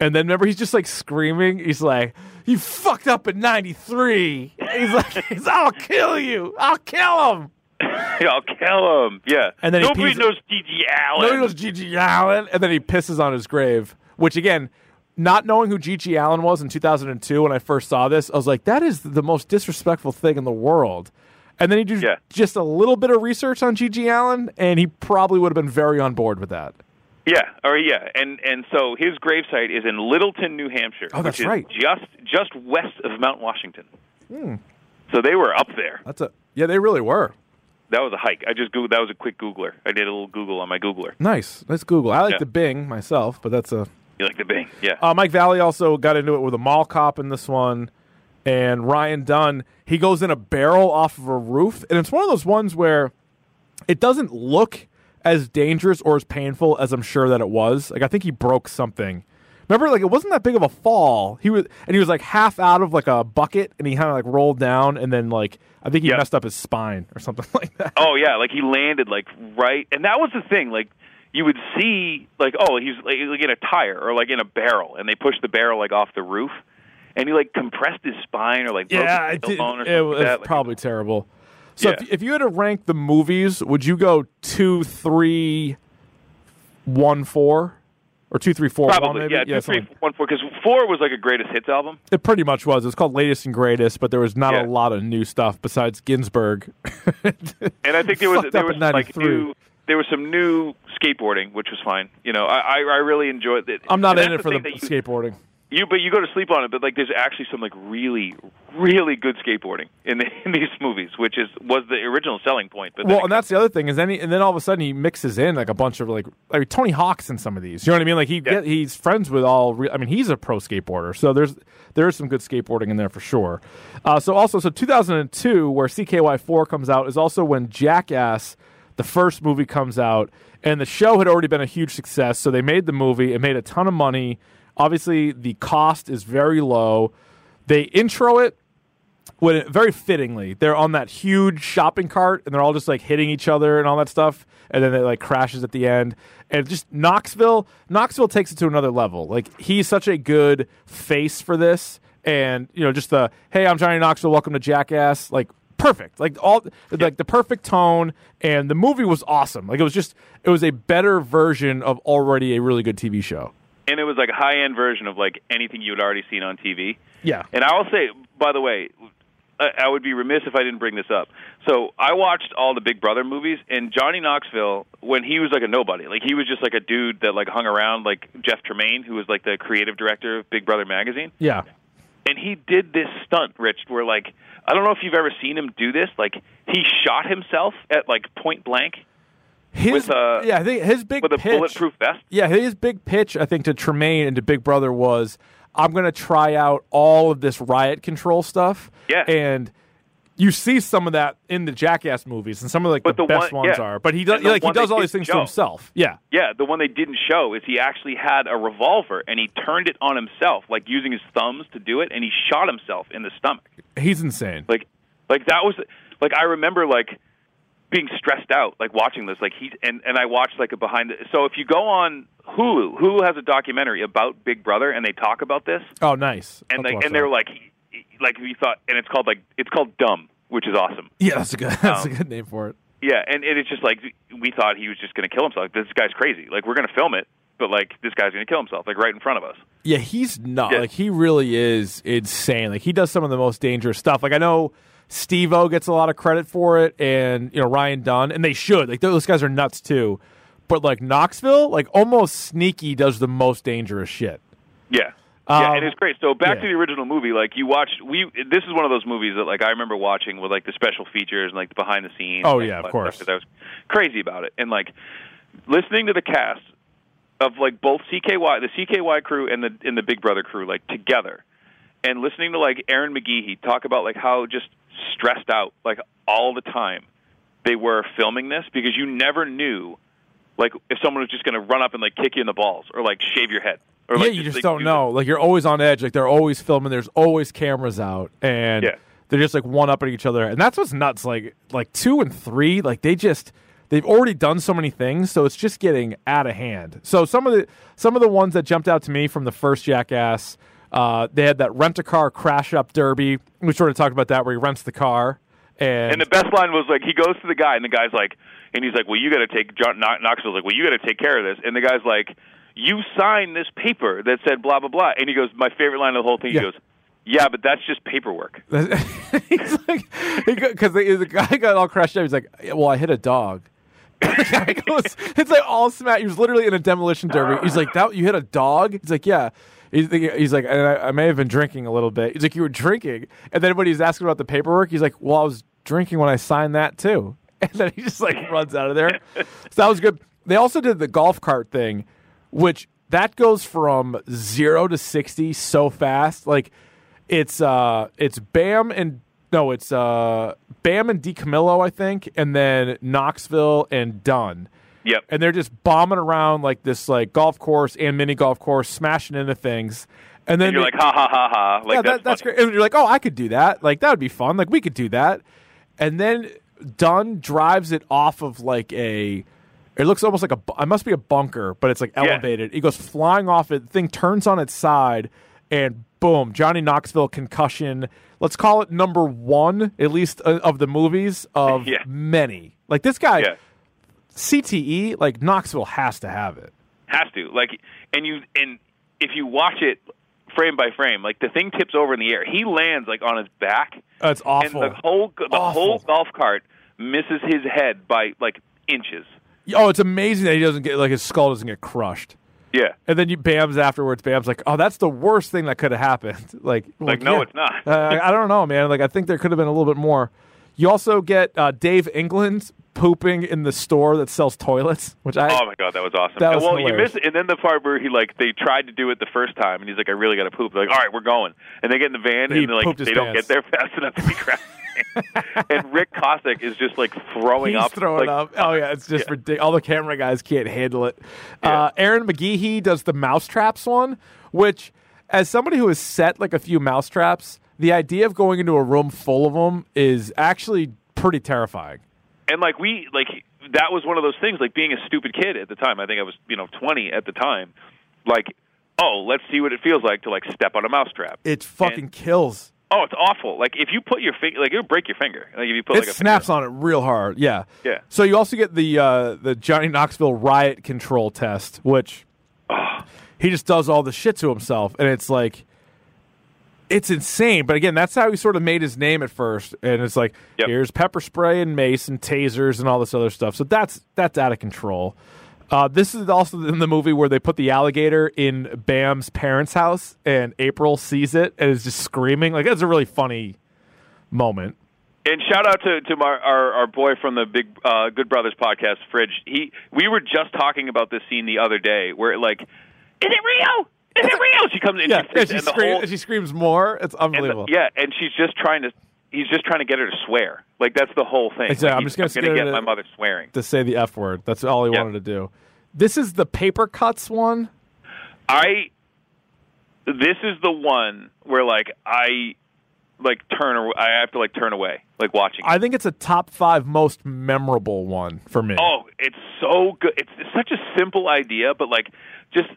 And then remember, he's just like screaming. He's like, "You fucked up in '93." He's like, he's, "I'll kill you. I'll kill him." I'll kill him. Yeah. And then he nobody knows GG Allin. No, he knows GG Allin, and then he pisses on his grave. Which again, not knowing who GG Allin was in 2002 when I first saw this, I was like, that is the most disrespectful thing in the world. And then he did Yeah. just a little bit of research on GG Allin, and he probably would have been very on board with that. Yeah, or yeah, and and so his gravesite is in Littleton, New Hampshire. Oh, that's which is right. Just just west of Mount Washington. Hmm. So they were up there. That's a yeah, they really were That was a hike. I just Googled. That was a quick Googler. I did a little Google on my Googler. nice. Let's Google. I like Yeah. the Bing myself, but that's a You like the Bing? Yeah. Uh, Mike Vallely also got into it with a mall cop in this one, and Ryan Dunn. He goes in a barrel off of a roof, and it's one of those ones where it doesn't look as dangerous or as painful as I'm sure that it was. Like I think he broke something. Remember, like it wasn't that big of a fall. He was, and he was like half out of like a bucket, and he kind of like rolled down, and then like I think he Yeah. messed up his spine or something like that. Oh yeah, like he landed like right, and that was the thing. Like you would see, like oh, he's like, like in a tire or like in a barrel, and they push the barrel like off the roof, and he like compressed his spine or like broke Yeah, his it, did, tailbone or it was like that. Like, probably terrible. So Yeah. if, if you had to rank the movies, would you go two, three, one, four, or two, three, four, one? Probably, Maybe? yeah, two, three, something- one, four. Because four was like a greatest hits album. It pretty much was. It's called Latest and Greatest, but there was not a lot of new stuff besides Ginsburg. And I think there was there was like 93. new there was some new skateboarding, which was fine. You know, I I, I really enjoyed it. I'm not And in it for the you- skateboarding. You, but you go to sleep on it. But like, there's actually some like really, really good skateboarding in the, in these movies, which is was the original selling point. But Well, and that's the other thing is then he, and then all of a sudden he mixes in like a bunch of like I mean Tony Hawk's in some of these. You know what I mean? Like he get, he's friends with all. Re- I mean he's a pro skateboarder, so there's there is some good skateboarding in there for sure. Uh, so also so 2002 where CKY four comes out is also when Jackass the first movie comes out and the show had already been a huge success. So they made the movie. It made a ton of money. Obviously the cost is very low. They intro it when very fittingly they're on that huge shopping cart and they're all just like hitting each other and all that stuff and then it like crashes at the end and just knoxville knoxville takes it to another level like he's such a good face for this and you know just the hey i'm johnny knoxville welcome to jackass like perfect. Like all like the perfect tone and the movie was awesome. Like it was just it was a better version of already a really good tv show. And it was like a high end version of like anything you had already seen on TV. yeah. And I will say, by the way, I I would be remiss if I didn't bring this up. So I watched all the Big Brother movies, and Johnny Knoxville, when he was like a nobody, like he was just like a dude that like hung around, like Jeff Tremaine, who was like the creative director of Big Brother magazine, yeah and he did this stunt, Rich, where like I don't know if you've ever seen him do this, like he shot himself at like point blank his With, uh, yeah i think his big with a pitch, bulletproof vest. Yeah, his big pitch, I think, to Tremaine and to Big Brother was, "I'm going to try out all of this riot control stuff." Yeah. and you see some of that in the Jackass movies, and some of like But the, the best one- ones yeah. are. But he does like he does all these things to himself. Yeah, Yeah, the one they didn't show is he actually had a revolver and he turned it on himself, like using his thumbs to do it, and he shot himself in the stomach. he's insane. Like, like that was like I remember like being stressed out, like watching this. Like he and and I watched like a behind. The, so if you go on Hulu, Hulu has a documentary about Big Brother, and they talk about this, oh, nice. and I'll watch and they're like, like we thought, and it's called like it's called Dumb, which is awesome. yeah, that's a good that's Um, a good name for it. Yeah, and, and it's just like we thought he was just going to kill himself. This guy's crazy. Like we're going to film it, but like this guy's going to kill himself, like right in front of us. Yeah, he's not Yeah. like he really is insane. Like he does some of the most dangerous stuff. Like I know Steve O gets a lot of credit for it, and you know Ryan Dunn, and they should. Like those guys are nuts too. But like Knoxville, like almost sneaky does the most dangerous shit. Yeah. Um, yeah, and it's great. So back yeah. to the original movie, like you watched. We this is one of those movies that like I remember watching with like the special features and like the behind the scenes. Oh, yeah, of course. I was crazy about it, and like listening to the cast of like both CKY, the CKY crew, and the and the Big Brother crew, like together, and listening to like Ehren McGhehey talk about like how just stressed out like all the time they were filming this because you never knew like if someone was just going to run up and like kick you in the balls or like shave your head. Or, yeah, like, you just don't do know. Like you're always on edge. Like they're always filming. There's always cameras out, and Yeah. they're just like one up at each other. And that's what's nuts. Like like two and three, like they just they've already done so many things, so it's just getting out of hand. So some of the some of the ones that jumped out to me from the first Jackass, uh, they had that rent a car crash up derby. We sort of talked about that where he rents the car. And, And the best line was like he goes to the guy and the guy's like, and he's like, well, you got to take John Knoxville's like, well, you got to take care of this. And the guy's like, you signed this paper that said blah blah blah. And he goes, my favorite line of the whole thing. Yeah. He goes, yeah, but that's just paperwork. he's like, because the, the guy got all crushed out. He's like, well, I hit a dog. goes, it's like all smack. He was literally in a demolition derby. He's like, that you hit a dog? He's like, yeah. He's, he's like, and I, I may have been drinking a little bit. He's like, you were drinking, and then when he's asking about the paperwork, he's like, well, I was drinking when I signed that too. And then he just like runs out of there. So that was good. They also did the golf cart thing, which that goes from zero to sixty so fast. Like it's uh it's Bam and no, it's uh Bam and DiCamillo, I think, and then Knoxville and Dunn. Yep. And they're just bombing around like this like golf course and mini golf course, smashing into things. And then And you're they- like, ha ha ha ha. Like yeah, that's, that, that's great. And you're like, oh, I could do that. Like that would be fun. Like we could do that. And then Dunn drives it off of like a. It looks almost like a. It must be a bunker, but it's like Yeah. elevated. He goes flying off it. Thing turns on its side, and boom, Johnny Knoxville concussion. Let's call it number one, at least uh, of the movies of Yeah. many. Like this guy, Yeah. CTE. Like Knoxville has to have it. has to like and you and if you watch it frame by frame like the thing tips over in the air he lands like on his back That's awful. and the whole the Awful. whole golf cart misses his head by like inches Oh, it's amazing that he doesn't get like his skull doesn't get crushed. Yeah. And then you Bam's afterwards. Bam's like, "Oh, that's the worst thing that could have happened." Like, Like, no, it's not. uh, I don't know, man. Like, I think there could have been a little bit more. You also get uh, Dave England pooping in the store that sells toilets, which I Oh my god, that was awesome. That was well, you hilarious. missed, and then the part where he like they tried to do it the first time, and he's like, "I really got to poop." They're like, "All right, we're going," and they get in the van, He and they're like, they don't get there fast enough to be crashing. and Rick Kosick is just like throwing he's up, throwing like, up. Oh yeah, it's just Yeah. ridiculous. All the camera guys can't handle it. Yeah. Uh, Ehren McGhehey does the mousetraps one, which, as somebody who has set like a few mousetraps, the idea of going into a room full of them is actually pretty terrifying. and like we like that was one of those things like being a stupid kid at the time i think i was you know 20 at the time like oh let's see what it feels like to like step on a mousetrap It fucking kills. Oh it's awful like if you put your finger like it'll break your finger like if you put It like a snaps finger. on it real hard. Yeah. Yeah. So you also get the uh, the Johnny Knoxville riot control test, which he just does all the shit to himself, and it's like it's insane. But again, that's how he sort of made his name at first, and it's like Yep. here's pepper spray and mace and tasers and all this other stuff. So that's that's out of control. Uh, this is also in the movie where they put the alligator in Bam's parents' house, and April sees it and is just screaming. Like that's a really funny moment. and shout out to to my, our our boy from the big uh good brothers podcast fridge he we were just talking about this scene the other day where like is it rio is it rio she comes in Yeah, she, and she, and the scream, whole- and she screams more. It's and the- unbelievable. yeah and she's just trying to he's just trying to get her to swear like that's the whole thing Exactly. Like, I'm just gonna gonna get my mother swearing To say the F word. That's all he Yeah. wanted to do. This is the paper cuts one. I this is the one where like I like turn I have to like turn away like watching. it. I think it's a top five most memorable one for me. oh, it's so good. It's, it's such a simple idea, but like just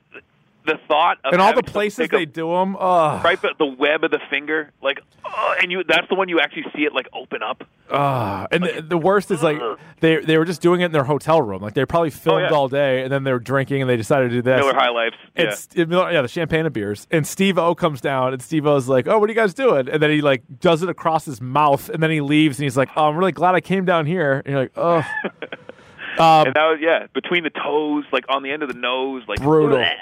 the thought of and all the places they do them. Uh, right at the web of the finger, like oh, and you that's the one you actually see it like open up. uh, and the, the worst is like they they were just doing it in their hotel room. Like they probably filmed Oh, yeah. all day, and then they were drinking, and they decided to do this. Miller High Lifes. Yeah. It's it- yeah, the champagne and beers. And Steve O comes down, and Steve O's like, "Oh, what are you guys doing?" And then he like does it across his mouth, and then he leaves, and he's like, "Oh, I'm really glad I came down here." And you're like, "Oh, and that was yeah, between the toes, like on the end of the nose, like brutal, bleh.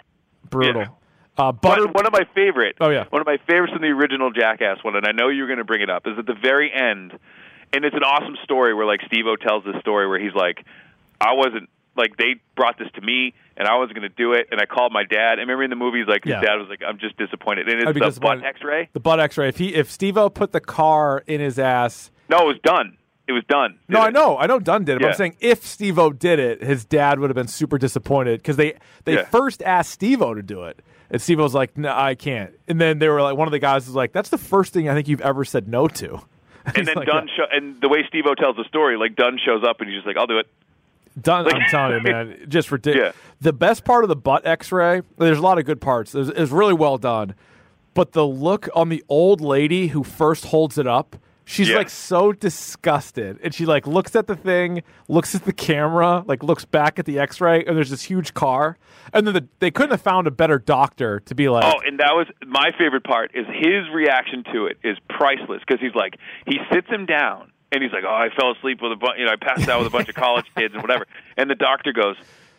Brutal." Yeah. Uh, butter. One, one of my favorite. Oh, yeah. One of my favorites from the original Jackass one, and I know you're going to bring it up, is at the very end, and it's an awesome story where like Steve O tells this story where he's like, I wasn't like they brought this to me and I wasn't going to do it, and I called my dad. And remember in the movies, like Yeah. his dad was like, I'm just disappointed, and it's the butt X-ray. the butt X-ray. If he if Steve O put the car in his ass. No, it was done. It was done. No, Did I know, I know. Dunn did it. But I'm saying if Steve O did it, his dad would have been super disappointed because they they Yeah. first asked Steve O to do it, and Steve O's like, "No, I can't." And then they were like, one of the guys was like, "That's the first thing I think you've ever said no to." And then like, Dunn, show, and the way Steve O tells the story, like Dunn shows up and he's just like, I'll do it. Done. I'm telling you, man, just ridiculous. Yeah. The best part of the butt X-ray. There's a lot of good parts. It's really well done, but the look on the old lady who first holds it up, she's Yeah. like so disgusted, and she like looks at the thing, looks at the camera, like looks back at the X-ray, and there's this huge car, and then the, they couldn't have found a better doctor to be like, Oh, and that was my favorite part. Is his reaction to it is priceless because he's like he sits him down and he's like, "Oh, I fell asleep with a bunch, you know I passed out with a bunch of college kids and whatever." And the doctor goes,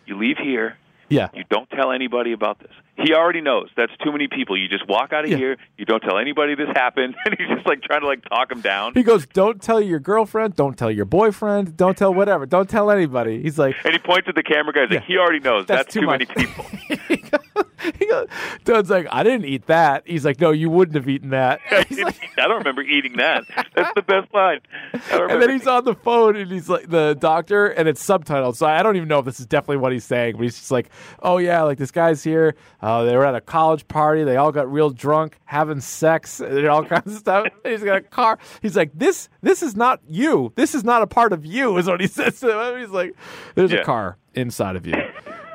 "You leave here. Yeah, You don't tell anybody about this." He already knows that's too many people. You just walk out of Yeah. here. You don't tell anybody this happened, and he's just like trying to like talk him down. He goes, "Don't tell your girlfriend. Don't tell your boyfriend. Don't tell whatever. Don't tell anybody." He's like, And he points at the camera guy. He's like, "He already knows That's that's, too too, many people." he goes, Doug's like, I didn't eat that. He's like, No, you wouldn't have eaten that. He's like, I don't remember eating that. That's the best line. And then he's on the phone and he's like, the doctor, and it's subtitled. So I don't even know if this is definitely what he's saying, but he's just like, Oh, yeah, like this guy's here. Uh, they were at a college party. They all got real drunk, having sex, and all kinds of stuff. He's got a car. He's like, This this is not you. This is not a part of you, is what he says to him. He's like, There's a car inside of you.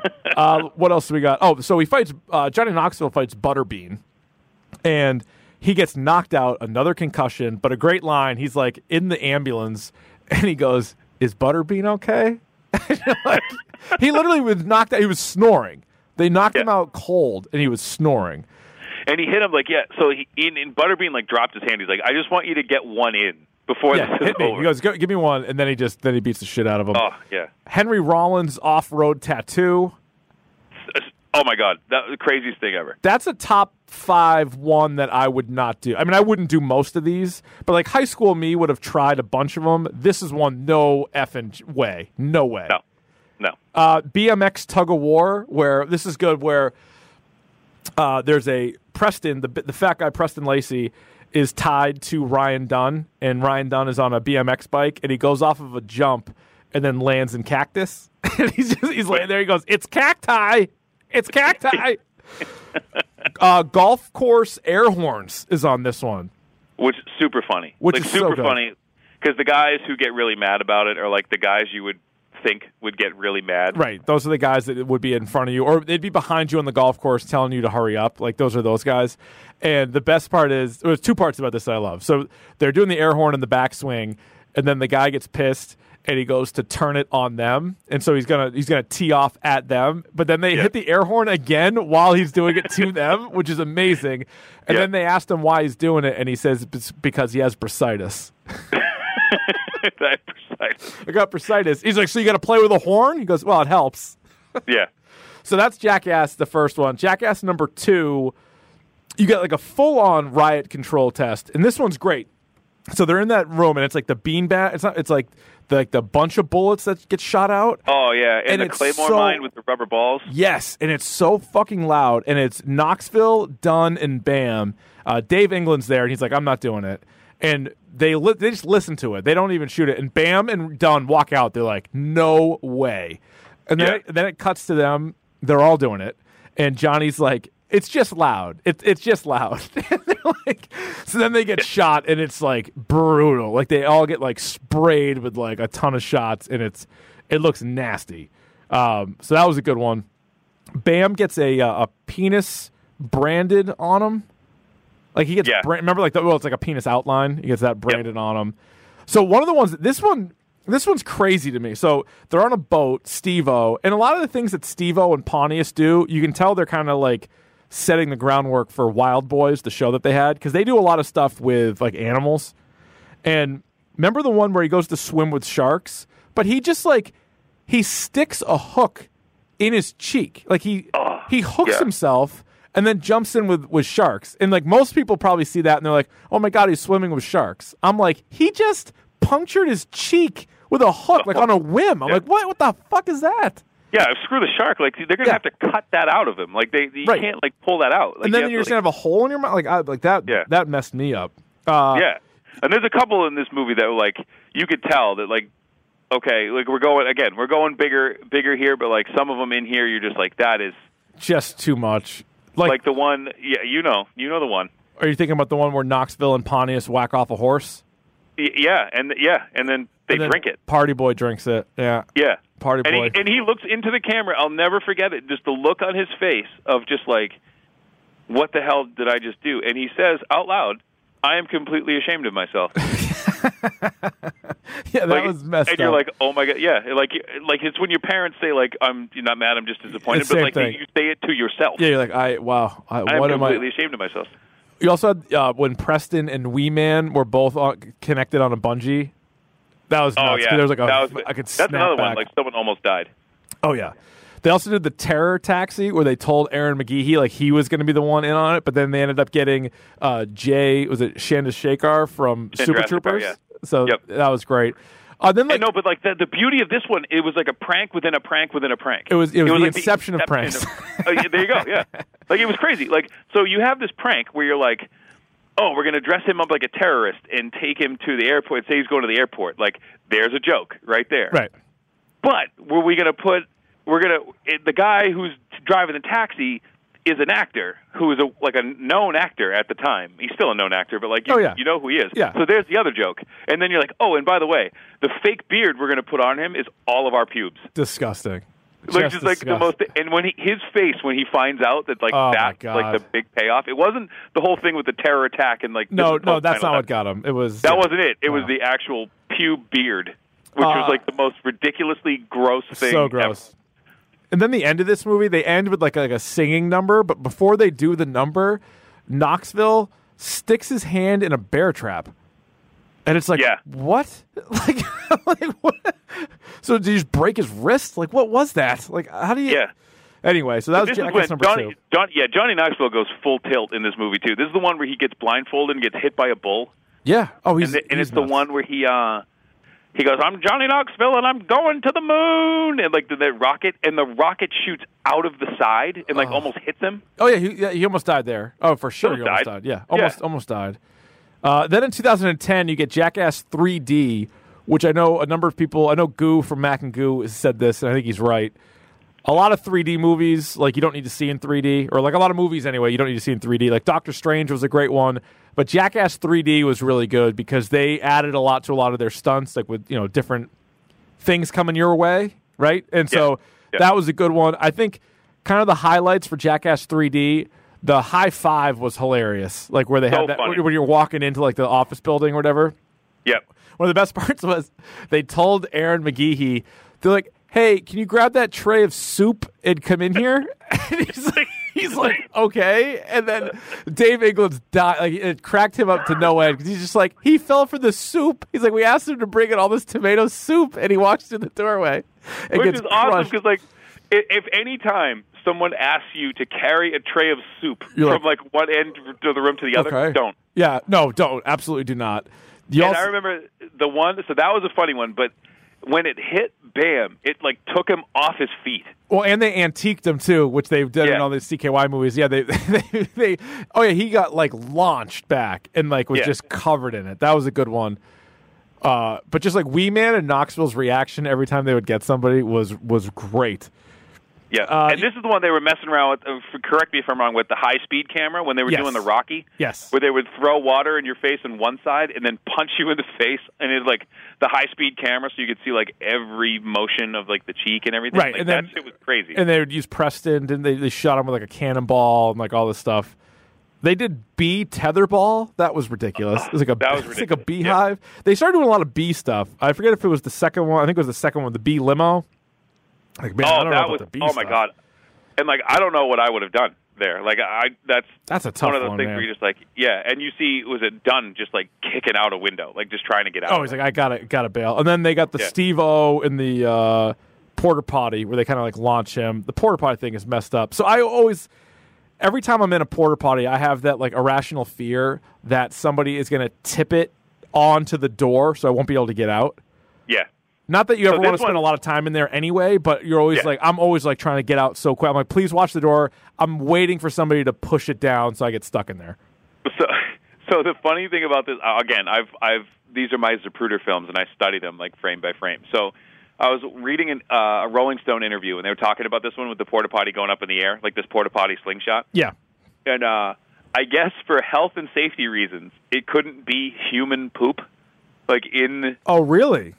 uh, what else do we got? Oh, so he fights, uh, Johnny Knoxville fights Butterbean. and he gets knocked out, another concussion, but a great line. He's like in the ambulance, and he goes, "Is Butterbean okay?" like, he literally was knocked out. He was snoring. They knocked him out cold, and he was snoring. And he hit him like, yeah. So he, in, in Butterbean like dropped his hand. He's like, I just want you to get one in before Yeah, this is over. He goes, Go, "Give me one," and then he just then he beats the shit out of him. oh yeah. Henry Rollins off-road tattoo. Oh, Oh my god, that was the craziest thing ever. That's a top five one that I would not do. I mean, I wouldn't do most of these, but like high school me would have tried a bunch of them. This is one no effing way, no way. No, no. Uh, BMX tug of war, where this is good, where uh, there's a Preston, the the fat guy Preston Lacy is tied to Ryan Dunn, and Ryan Dunn is on a BMX bike, and he goes off of a jump and then lands in cactus, and he's just, he's laying there. He goes, "It's cacti, it's cacti." uh, golf course air horns is on this one. Which is super funny. Which like is super good. funny because the guys who get really mad about it are like the guys you would think would get really mad. Right. Those are the guys that would be in front of you, or they'd be behind you on the golf course telling you to hurry up. Like those are those guys. And the best part is there's two parts about this that I love. So they're doing the air horn in the backswing, and then the guy gets pissed and he goes to turn it on them, and so he's gonna he's gonna tee off at them, but then they Yeah. hit the air horn again while he's doing it to them, which is amazing. And Yeah. then they asked him why he's doing it, and he says it's because he has bursitis. Precise. I got bursitis. He's like, so you got to play with a horn? He goes, well, it helps. Yeah. So that's Jackass, the first one. Jackass number two, you get like a full on riot control test, and this one's great. So they're in that room, and it's like the beanbag. It's not. It's like the like the bunch of bullets that get shot out. Oh yeah, and, And the Claymore so- mine with the rubber balls. Yes, and it's so fucking loud, and it's Knoxville, Dunn, and Bam. Uh, Dave England's there, and he's like, "I'm not doing it." And they li- they just listen to it. They don't even shoot it. And Bam and Dunn walk out. They're like, "No way!" And then Yeah. it, then it cuts to them. They're all doing it, and Johnny's like, "It's just loud. It's it's just loud." And like, so then they get shot, and it's like brutal. Like they all get like sprayed with like a ton of shots, and it's it looks nasty. Um, so that was a good one. Bam gets a uh, a penis branded on him. Like he gets Yeah. brand, remember like the, well it's like a penis outline. He gets that branded on him. So one of the ones this one this one's crazy to me. So they're on a boat, Steve-O, and a lot of the things that Steve-O and Pontius do, you can tell they're kind of like setting the groundwork for Wildboyz, the show that they had, because they do a lot of stuff with like animals. And remember the one where he goes to swim with sharks, but he just like he sticks a hook in his cheek, like he oh, he hooks yeah. himself and then jumps in with with sharks. And like most people probably see that and they're like, "Oh my god, he's swimming with sharks." I'm like, he just punctured his cheek with a hook, like on a whim. I'm Yeah. like, what? What the fuck is that? Yeah, screw the shark. Like they're gonna Yeah. have to cut that out of him. Like they, you Right. can't like pull that out. Like, and you then you're to, just gonna have a hole in your mouth, like I, like that. Yeah. That messed me up. Uh, yeah, and there's a couple in this movie that like you could tell that like okay, like we're going again, we're going bigger, bigger here, but like some of them in here, you're just like that is just too much. Like, like the one. Yeah, you know, you know the one. are you thinking about the one where Knoxville and Pontius whack off a horse? Y- Yeah, and yeah, and then they And then drink it. Party boy drinks it. Yeah. Yeah. Party and boy. He, and he looks into the camera. I'll never forget it. Just the look on his face of just like, what the hell did I just do? And he says out loud, I am completely ashamed of myself. yeah, that Like, was messed and you're like, oh my god, yeah, like like it's when your parents say like, I'm you're not mad, I'm just disappointed, but like thing. you say it to yourself. yeah, you're like, I wow, I, I am what am completely I? ashamed of myself. You also had uh, when Preston and Wee Man were both on, connected on a bungee. That was Oh yeah, There was like a, that was, I could that's another back. one. Like someone almost died. Oh yeah. They also did the terror taxi where they told Ehren McGhehey like he was going to be the one in on it, but then they ended up getting uh, Jay was it Chandrasekhar from Super Troopers. yeah. So Yep. that was great. Uh, then like I know, but like the, the beauty of this one, it was like a prank within a prank within a prank. It was- it was the like inception of pranks. oh, yeah, there you go. Yeah, like it was crazy. Like so, you have this prank where you're like, oh, we're gonna dress him up like a terrorist and take him to the airport. Say he's going to the airport. Like there's a joke right there. right. But were we gonna put? We're gonna it, the guy who's driving the taxi is an actor who is a like a known actor at the time. He's still a known actor, but like you, Oh, yeah. you know who he is. Yeah. So there's the other joke, and then you're like, oh, and by the way, the fake beard we're gonna put on him is all of our pubes. Disgusting. Like Just just like the most, and when he his face when he finds out that like Oh, that's like the big payoff. It wasn't the whole thing with the terror attack and like No, no, that's not what got him. It was That wasn't it. It was the actual pube beard, which Uh, was like the most ridiculously gross thing. so ever. And then the end of this movie, they end with like a, like a singing number, but before they do the number, Knoxville sticks his hand in a bear trap. And it's like, Yeah. what? Like, like what? So did you just break his wrist? Like, what was that? Like, how do you? Yeah. Anyway, so that was This is Jackass number Johnny, two. John, yeah, Johnny Knoxville goes full tilt in this movie too. This is the one where he gets blindfolded and gets hit by a bull, Yeah. Oh, he's and, the, and he's it's the one where he uh he goes, "I'm Johnny Knoxville and I'm going to the moon," and like the, the rocket, and the rocket shoots out of the side and like almost hits him. Oh yeah, he, yeah, he almost died there. Oh, for sure, he Almost almost died. died. Yeah, almost Yeah. almost died. Uh, then in 2010, you get Jackass 3D, which I know a number of people. I know Goo from Mac and Goo has said this, and I think he's right. A lot of 3D movies, like you don't need to see in 3D, or like a lot of movies anyway, you don't need to see in 3D. Like Doctor Strange was a great one, but Jackass 3D was really good because they added a lot to a lot of their stunts, like with you know different things coming your way, right? And so Yeah. that was a good one. I think kind of the highlights for Jackass 3D, the high five was hilarious. Like where they So had that funny. when you're walking into like the office building or whatever. Yep. One of the best parts was they told Ehren McGhehey, they're like, "Hey, can you grab that tray of soup and come in here?" and he's like, he's like, "Okay." And then Dave England's died. Like it cracked him up to no end because he's just like he fell for the soup. He's like, "We asked him to bring in all this tomato soup," and he walks through the doorway. And Which gets is awesome because like if any time someone asks you to carry a tray of soup You're from like one end of the room to the other, Okay. don't. Yeah, no, don't. Absolutely do not. You And also- I remember the one. So that was a funny one, but when it hit, bam! It like took him off his feet. Well, and they antiqued him too, which they've done in all these CKY movies. Yeah, they, they, they, oh yeah, he got like launched back and like was Yeah. just covered in it. That was a good one. Uh, but just like Wee Man and Knoxville's reaction every time they would get somebody was was great. Yeah, Uh, and this is the one they were messing around with. Uh, correct me if I'm wrong. With the high speed camera when they were Yes. doing the Rocky. Yes. Where they would throw water in your face on one side and then punch you in the face, and it's like the high speed camera, so you could see like every motion of like the cheek and everything. Right, like, and then- that shit was crazy. And they would use Preston, and they they shot him with like a cannonball and like all this stuff. They did bee tetherball. That was ridiculous. It was like a That was it's like a beehive. They started doing a lot of bee stuff. I forget if it was the second one. I think it was the second one, the bee limo. Like man, I oh, that was oh my god, and like I don't know what I would have done there. Like I that's That's a tough one of those one, things man. where you're just like yeah, and you see was it done just like kicking out a window, like just trying to get out. Oh, he's like, I gotta gotta bail. And then they got the Yeah. Steve O in the uh, porter potty where they kind of like launch him. The porter potty thing is messed up. So I always, every time I'm in a porter potty, I have that like irrational fear that somebody is gonna tip it onto the door, so I won't be able to get out. yeah. Not that you So ever want to spend one- a lot of time in there anyway, but you're always Yeah. like, I'm always like trying to get out so quick. I'm like, please watch the door. I'm waiting for somebody to push it down so I get stuck in there. So, so the funny thing about this, uh, again, I've, I've, these are my Zapruder films, and I study them like frame by frame. So, I was reading an, uh, a Rolling Stone interview, and they were talking about this one with the porta potty going up in the air, like this porta potty slingshot. Yeah. And uh, I guess for health and safety reasons, it couldn't be human poop, like in. Oh, really?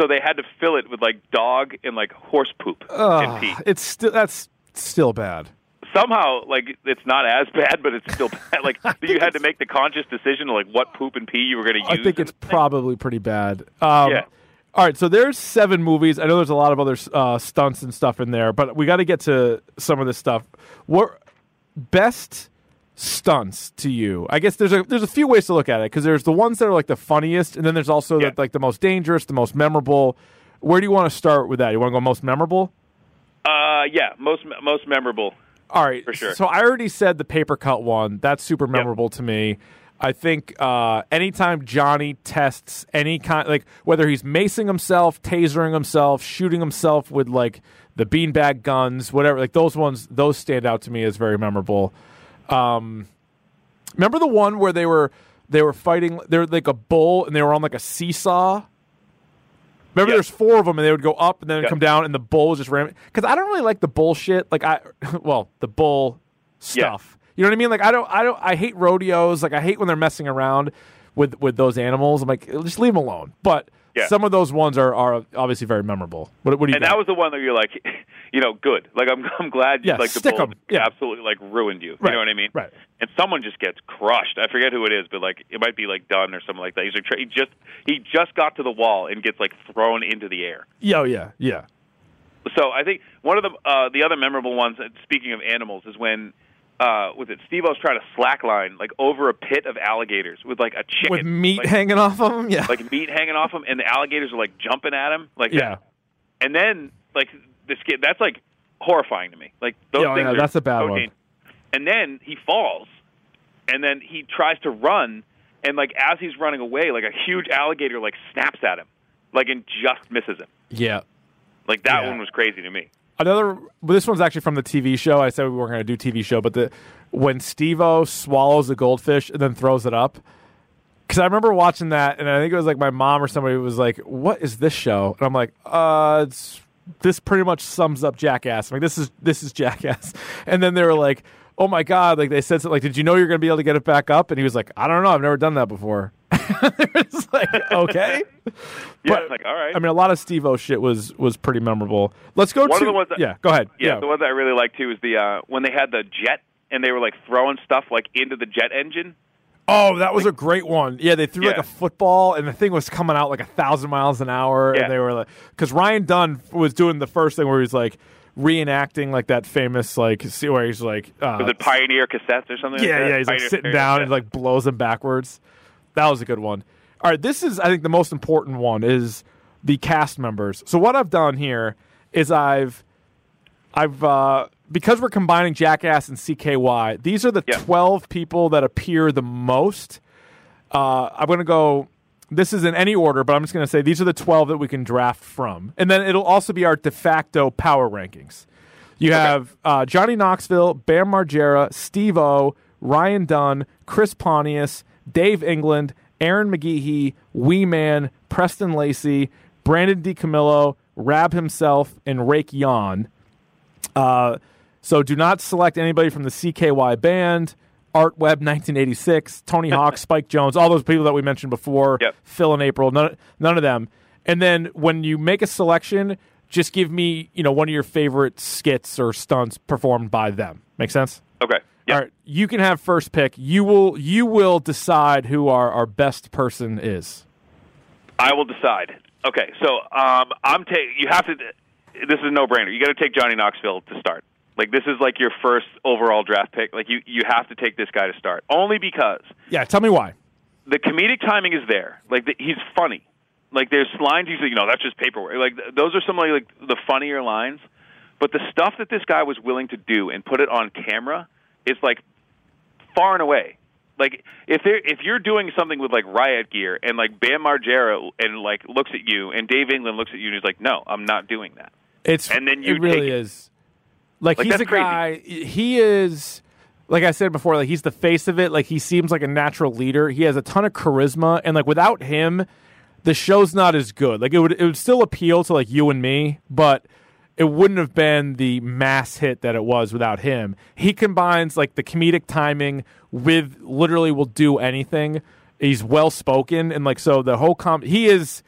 So they had to fill it with like dog and like horse poop and pee. Ugh, it's still that's still bad. Somehow, like it's not as bad, but it's still bad. Like you had to make the conscious decision of like what poop and pee you were going to use. I think it's probably pretty bad. Um, Yeah. All right, so there's seven movies. I know there's a lot of other uh, stunts and stuff in there, but we got to get to some of this stuff. What best stunts to you? I guess there's a there's a few ways to look at it because there's the ones that are like the funniest, and then there's also Yeah. the, like the most dangerous, the most memorable. Where do you want to start with that? You want to go most memorable? Uh, yeah, most most memorable. All right, For sure. So I already said the paper cut one. That's super memorable to me. I think uh, anytime Johnny tests any kind, like whether he's macing himself, tasering himself, shooting himself with like the beanbag guns, whatever, like those ones, those stand out to me as very memorable. Um, remember the one where they were they were fighting? They're like a bull, and they were on like a seesaw. Remember, Yeah. there's four of them, and they would go up and then Yeah. come down, and the bull was just ram. Because I don't really like the bullshit. Like I, well, the bull stuff. You know what I mean? Like I don't, I don't, I hate rodeos. Like I hate when they're messing around with with those animals. I'm like, just leave them alone. But Yeah. some of those ones are are obviously very memorable. What, what do you? And that was the one that you're like, you know, good. Like I'm I'm glad Yeah, like the stick 'em. Yeah. absolutely like ruined you. Right. You know what I mean? Right. And someone just gets crushed. I forget who it is, but like it might be like Dunn or something like that. He's like, he just he just got to the wall and gets like thrown into the air. yeah, oh, yeah, yeah. So I think one of the uh, the other memorable ones. uh, Speaking of animals, is when uh, was it Steve O's trying to slackline like over a pit of alligators with like a chicken With meat like, hanging off of them. Yeah, like meat hanging off him, and the alligators are like jumping at him, like yeah. and then like this kid that's like horrifying to me. Like those Yeah, things yeah, are that's a bad so one. And then he falls, and then he tries to run, and like as he's running away, like a huge alligator like snaps at him, like and just misses him. Yeah. Like that Yeah. one was crazy to me. Another. Well, this one's actually from the TV show. I said we weren't going to do TV show, but the when Steve-O swallows a goldfish and then throws it up. Because I remember watching that, and I think it was like my mom or somebody was like, "What is this show?" And I'm like, "Uh, this pretty much sums up Jackass." I'm like, "This is this is Jackass." And then they were like, "Oh my god!" Like they said, something like, "Did you know you're going to be able to get it back up?" And he was like, "I don't know. I've never done that before." It's like okay, Yeah, But, like all right. I mean, a lot of Steve-O shit was was pretty memorable. Let's go One to of the ones that- yeah. Go ahead. yeah, the one that I really liked too was the uh, when they had the jet and they were like throwing stuff like into the jet engine. Oh, that was a great one. Yeah, they threw like a football, and the thing was coming out like a thousand miles an hour, Yeah. and they were like, because Ryan Dunn was doing the first thing where he's like reenacting like that famous like where he's like, uh, Was it Pioneer cassettes or something? yeah, like that? yeah, he's like Pioneer- sitting down and like blows him backwards. That was a good one. All right, this is I think the most important one is the cast members. So what I've done here is I've I've uh because we're combining Jackass and CKY, these are the. 12 people that appear the most. Uh, I'm going to go. This is in any order, but I'm just going to say these are the 12 that we can draft from. And then it'll also be our de facto power rankings. You have uh, Johnny Knoxville, Bam Margera, Steve O, Ryan Dunn, Chris Pontius, Dave England, Ehren McGhehey, Wee Man, Preston Lacy, Brandon DiCamillo, Raab Himself, and Rake Yohn. Uh, so do not select anybody from the CKY band, Art Web 1986, Tony Hawk, Spike Jonze, all those people that we mentioned before, Yep. Phil and April, none, none of them. And then when you make a selection, just give me, you know, one of your favorite skits or stunts performed by them. Make sense? Okay. Yeah. All right, you can have first pick. You will you will decide who our, our best person is. I will decide. Okay, so um, I'm taking. You have to. This is a no-brainer. You got to take Johnny Knoxville to start. Like this is like your first overall draft pick. Like you, you have to take this guy to start. Only because Yeah, tell me why. the comedic timing is there. Like the, he's funny. Like there's lines you say, you know, that's just paperwork. Like th- those are some of like the funnier lines. But the stuff that this guy was willing to do and put it on camera is like far and away. Like if there, if you're doing something with like riot gear and like Bam Margera and like looks at you and Dave England looks at you and he's like, no, I'm not doing that. It's And then you it really is. Like, Like, he's a crazy. guy. He is like I said before. Like he's the face of it. Like he seems like a natural leader. He has a ton of charisma, and like without him, the show's not as good. Like it would it would still appeal to like you and me, but it wouldn't have been the mass hit that it was without him. He combines like the comedic timing with literally will do anything. He's well spoken and like so the whole com he is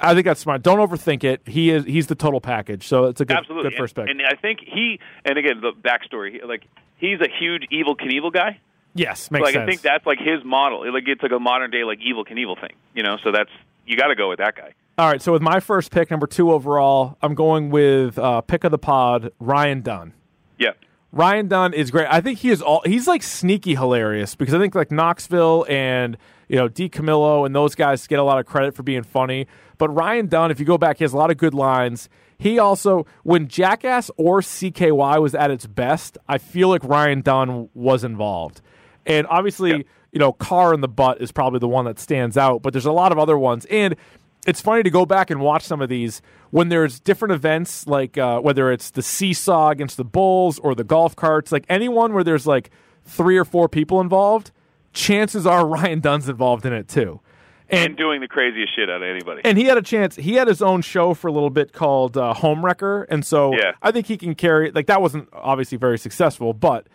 I think that's smart. Don't overthink it. He is he's the total package. So it's a good, Absolutely. good pick. And, and I think he and again the backstory. Like he's a huge Evel Knievel guy. yes, makes like sense. I think that's like his model. Like it's like a modern day like Evel Knievel thing. You know, so that's you got to go with that guy. All right, so with my first pick, number two overall, I'm going with uh, pick of the pod, Ryan Dunn. Yeah. Ryan Dunn is great. I think he is all he's like sneaky hilarious because I think like Knoxville and you know DiCamillo and those guys get a lot of credit for being funny. But Ryan Dunn, if you go back, he has a lot of good lines. He also when Jackass or CKY was at its best, I feel like Ryan Dunn was involved. And obviously, Yeah. you know, Car in the Butt is probably the one that stands out, but there's a lot of other ones. And it's funny to go back and watch some of these when there's different events, like uh, whether it's the seesaw against the bulls or the golf carts, like anyone where there's like three or four people involved, chances are Ryan Dunn's involved in it too. And doing the craziest shit out of anybody. And he had a chance. He had his own show for a little bit called uh, Home Wrecker, and so Yeah. I think he can carry. Like that wasn't obviously very successful, but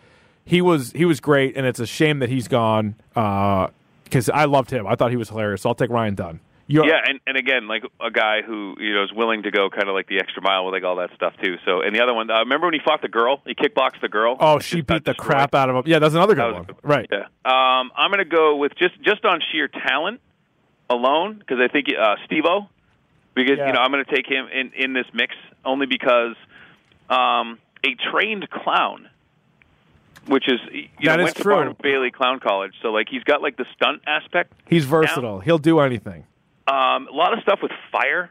he was he was great, and it's a shame that he's gone because I loved him. I thought he was hilarious. So I'll take Ryan Dunn. You're, yeah, and, and again, like a guy who you know is willing to go kind of like the extra mile with like all that stuff too. So, and the other one, uh, remember when he fought the girl? He kickboxed the girl. Oh, She beat the destroyed. crap out of him. Yeah, that's another good That one. good Right. Yeah. Um, I'm going to go with just just on sheer talent alone because I think uh, Steve-O, because Yeah. you know I'm going to take him in in this mix only because um, a trained clown. Which is you That know is went to true. Barnum Bailey Clown College, so like he's got like the stunt aspect. He's versatile. He'll do anything. Um, a lot of stuff with fire.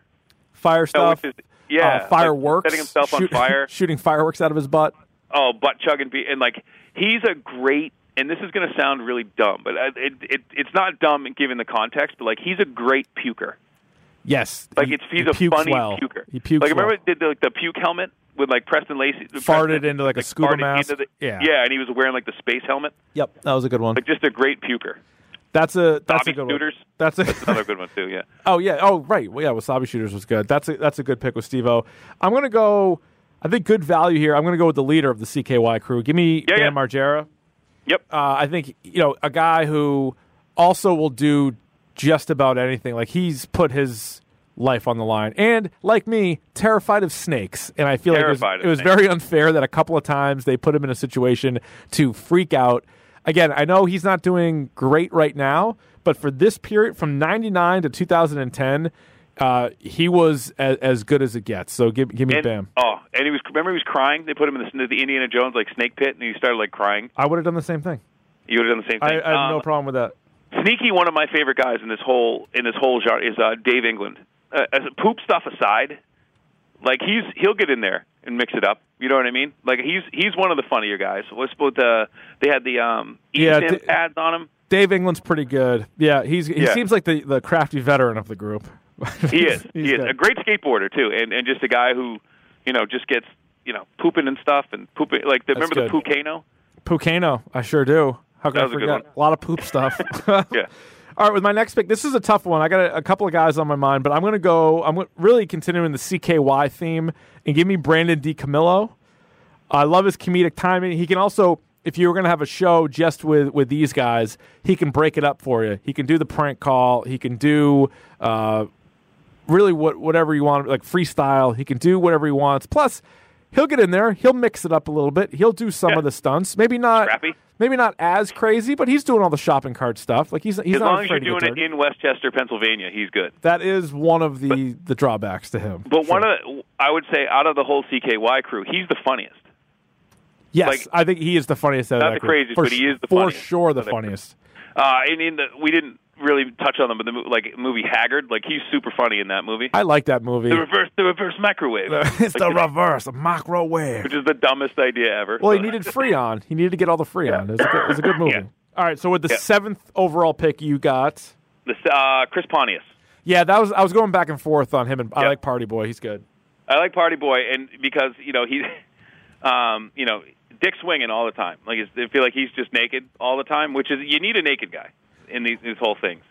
Fire stuff. is Yeah, uh, like fireworks, setting himself on fire. shooting fireworks out of his butt. oh, butt chugging, be- and like he's a great. And this is going to sound really dumb, but uh, it, it it's not dumb given the context. But like he's a great puker. Yes, Like it's he's he a funny well. puker. He pukes like remember well. did the, like the puke helmet with like Preston Lacy Farted Preston, into, like, a scuba mask. the- Yeah. yeah, and he was wearing like the space helmet. Yep, that was a good one. Like just a great puker. That's a that's Bobby a good Scooters. one. That's a Another good one too. Yeah. Oh yeah. Oh right. Well, yeah. Wasabi shooters was good. That's a that's a good pick with Steve-O. I'm gonna go. I think good value here. I'm gonna go with the leader of the CKY crew. Give me Yeah, Bam yeah. Margera. Yep. Uh, I think you know a guy who also will do just about anything. Like he's put his life on the line, and like me, terrified of snakes. And I feel Terrified like it was, it was very unfair that a couple of times they put him in a situation to freak out. Again, I know he's not doing great right now, but for this period from '99 to 2010. Uh, he was as, as good as it gets. So give give me And, Bam. Oh, and he was remember he was crying. They put him in the, the Indiana Jones like snake pit, and he started like crying. I would have done the same thing. You would have done the same thing. I have no Um, problem with that. Sneaky, one of my favorite guys in this whole in this whole genre is uh, Dave England. Uh, as poop stuff aside, like he's he'll get in there and mix it up. You know what I mean? Like he's he's one of the funnier guys. What's about the they had the um Yeah, d- pads on him. Dave England's pretty good. Yeah, he's he Yeah. seems like the, the crafty veteran of the group. He is. He's he is good. a great skateboarder too, and and just a guy who you know just gets you know pooping and stuff and pooping like the, remember good. the Pucano? Pucano, I sure do. How could That I was a good one. A lot of poop stuff. Yeah. All right, with my next pick, this is a tough one. I got a, a couple of guys on my mind, but I'm going to go. I'm really continuing the CKY theme and give me Brandon DiCamillo. I love his comedic timing. He can also, if you were going to have a show just with with these guys, he can break it up for you. He can do the prank call. He can do uh, really what whatever you want, like freestyle. He can do whatever he wants. Plus, he'll get in there. He'll mix it up a little bit. He'll do some Yeah. of the stunts. Maybe not. Scrappy. Maybe not as crazy, but he's doing all the shopping cart stuff. Like he's he's As not long as you're afraid to get doing it in Westchester, Pennsylvania, he's good. That is one of the the drawbacks to him. But one of the, I would say out of the whole CKY crew, he's the funniest. yes, like- I think he is the funniest. Out of that the craziest, but he is the funniest. for funniest sure the of that group. funniest. Uh, and in the we didn't really touch on them, but the like movie Haggard, like he's super funny in that movie. I like that movie. the reverse, the reverse microwave, it's the Like, reverse microwave. which is the dumbest idea ever. Well, he needed Freon. He needed to get all the Freon. It was a good, it was a good movie. Yeah. All right, so with the Yeah. seventh overall pick, you got. the uh, Chris Pontius. Yeah, that was I was going back and forth on him, and I like Party Boy. He's good. I like Party Boy, and because you know he, um, you know, Dick swinging all the time. Like I feel like he's just naked all the time, which is you need a naked guy in these, these whole things.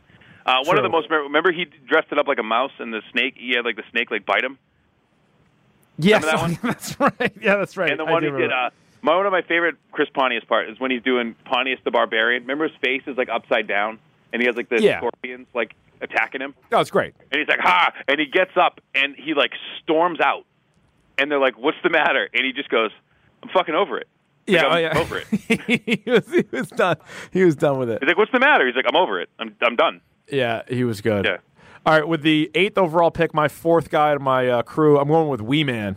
Uh, one of the most remember he dressed it up like a mouse, and the snake he had like the snake like bite him. Yes, that that's right. Yeah, that's right. And the one he remember did, uh, my one of my favorite Chris Pontius part is when he's doing Pontius the Barbarian. Remember his face is like upside down, and he has like the Yeah. scorpions like attacking him, oh, it's great. and he's like ha, and he gets up and he like storms out, and they're like, "What's the matter?" And he just goes, "I'm fucking over it." Yeah, I'm oh, yeah. over it. he, was, he was done. He was done with it. He's like, "What's the matter?" He's like, "I'm over it. I'm I'm done." Yeah, he was good. Yeah. All right, with the eighth overall pick, my fourth guy to my uh, crew, I'm going with Wee Man.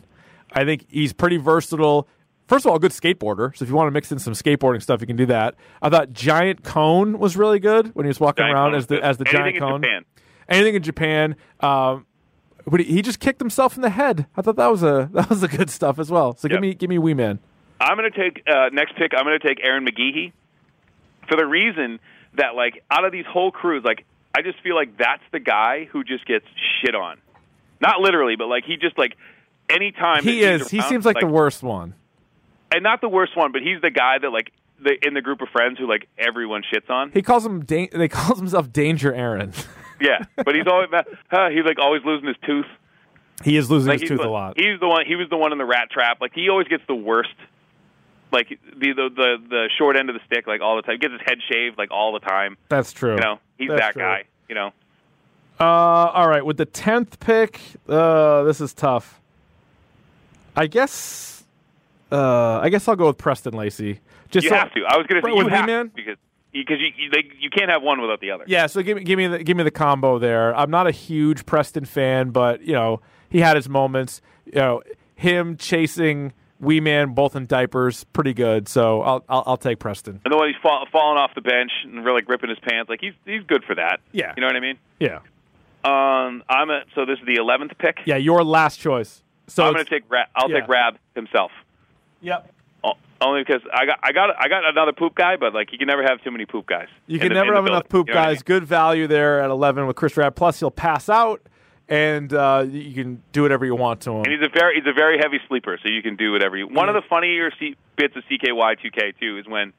I think he's pretty versatile. First of all, a good skateboarder. So if you want to mix in some skateboarding stuff, you can do that. I thought Giant Cone was really good when he was walking Giant around as the as the giant Anything in cone. Japan. Anything in Japan. Um, but he, he just kicked himself in the head. I thought that was a that was a good stuff as well. So give me give me Wee Man. I'm going to take uh, next pick. I'm going to take Ehren McGhehey for the reason that like out of these whole crews, like I just feel like that's the guy who just gets shit on. Not literally, but like he just like anytime He that he's is. He seems like, the worst one. and not the worst one, but he's the guy that like the in the group of friends who like everyone shits on. He calls him. Da- they calls himself Danger Ehren. Yeah, but he's always uh, he's like always losing his tooth. he is losing Like his tooth the, a lot. He's the one. He was the one in the rat trap. Like he always gets the worst. Like the the the, the short end of the stick, like all the time. He Gets his head shaved, like all the time. That's true. You know, he's That's that true. guy. You know, Uh, all right, with the tenth pick, uh, this is tough. I guess, uh, I guess I'll go with Preston Lacy. Just you so- have to. I was going to say With you have to because because you you, they, you can't have one without the other. Yeah, so give me give me the give me the combo there. I'm not a huge Preston fan, but you know he had his moments. You know him chasing Wee Man both in diapers, pretty good. So I'll I'll, I'll take Preston. And the one he's fall, falling off the bench and really gripping his pants, like he's he's good for that. Yeah. you know what I mean. Yeah, Um, I'm a so this is the eleventh pick. yeah. Your last choice. So I'm going to take. Ra- I'll yeah. take Raab Himself. Yep. O- Only because I got I got I got another poop guy, but like you can never have too many poop guys. You can the- never have enough poop You know what I guys. mean? Good value there at 11 with Chris Raab. Plus, he'll pass out, and uh, you can do whatever you want to him. And he's a very he's a very heavy sleeper, so you can do whatever you. One of the funnier C- bits of CKY 2K too is when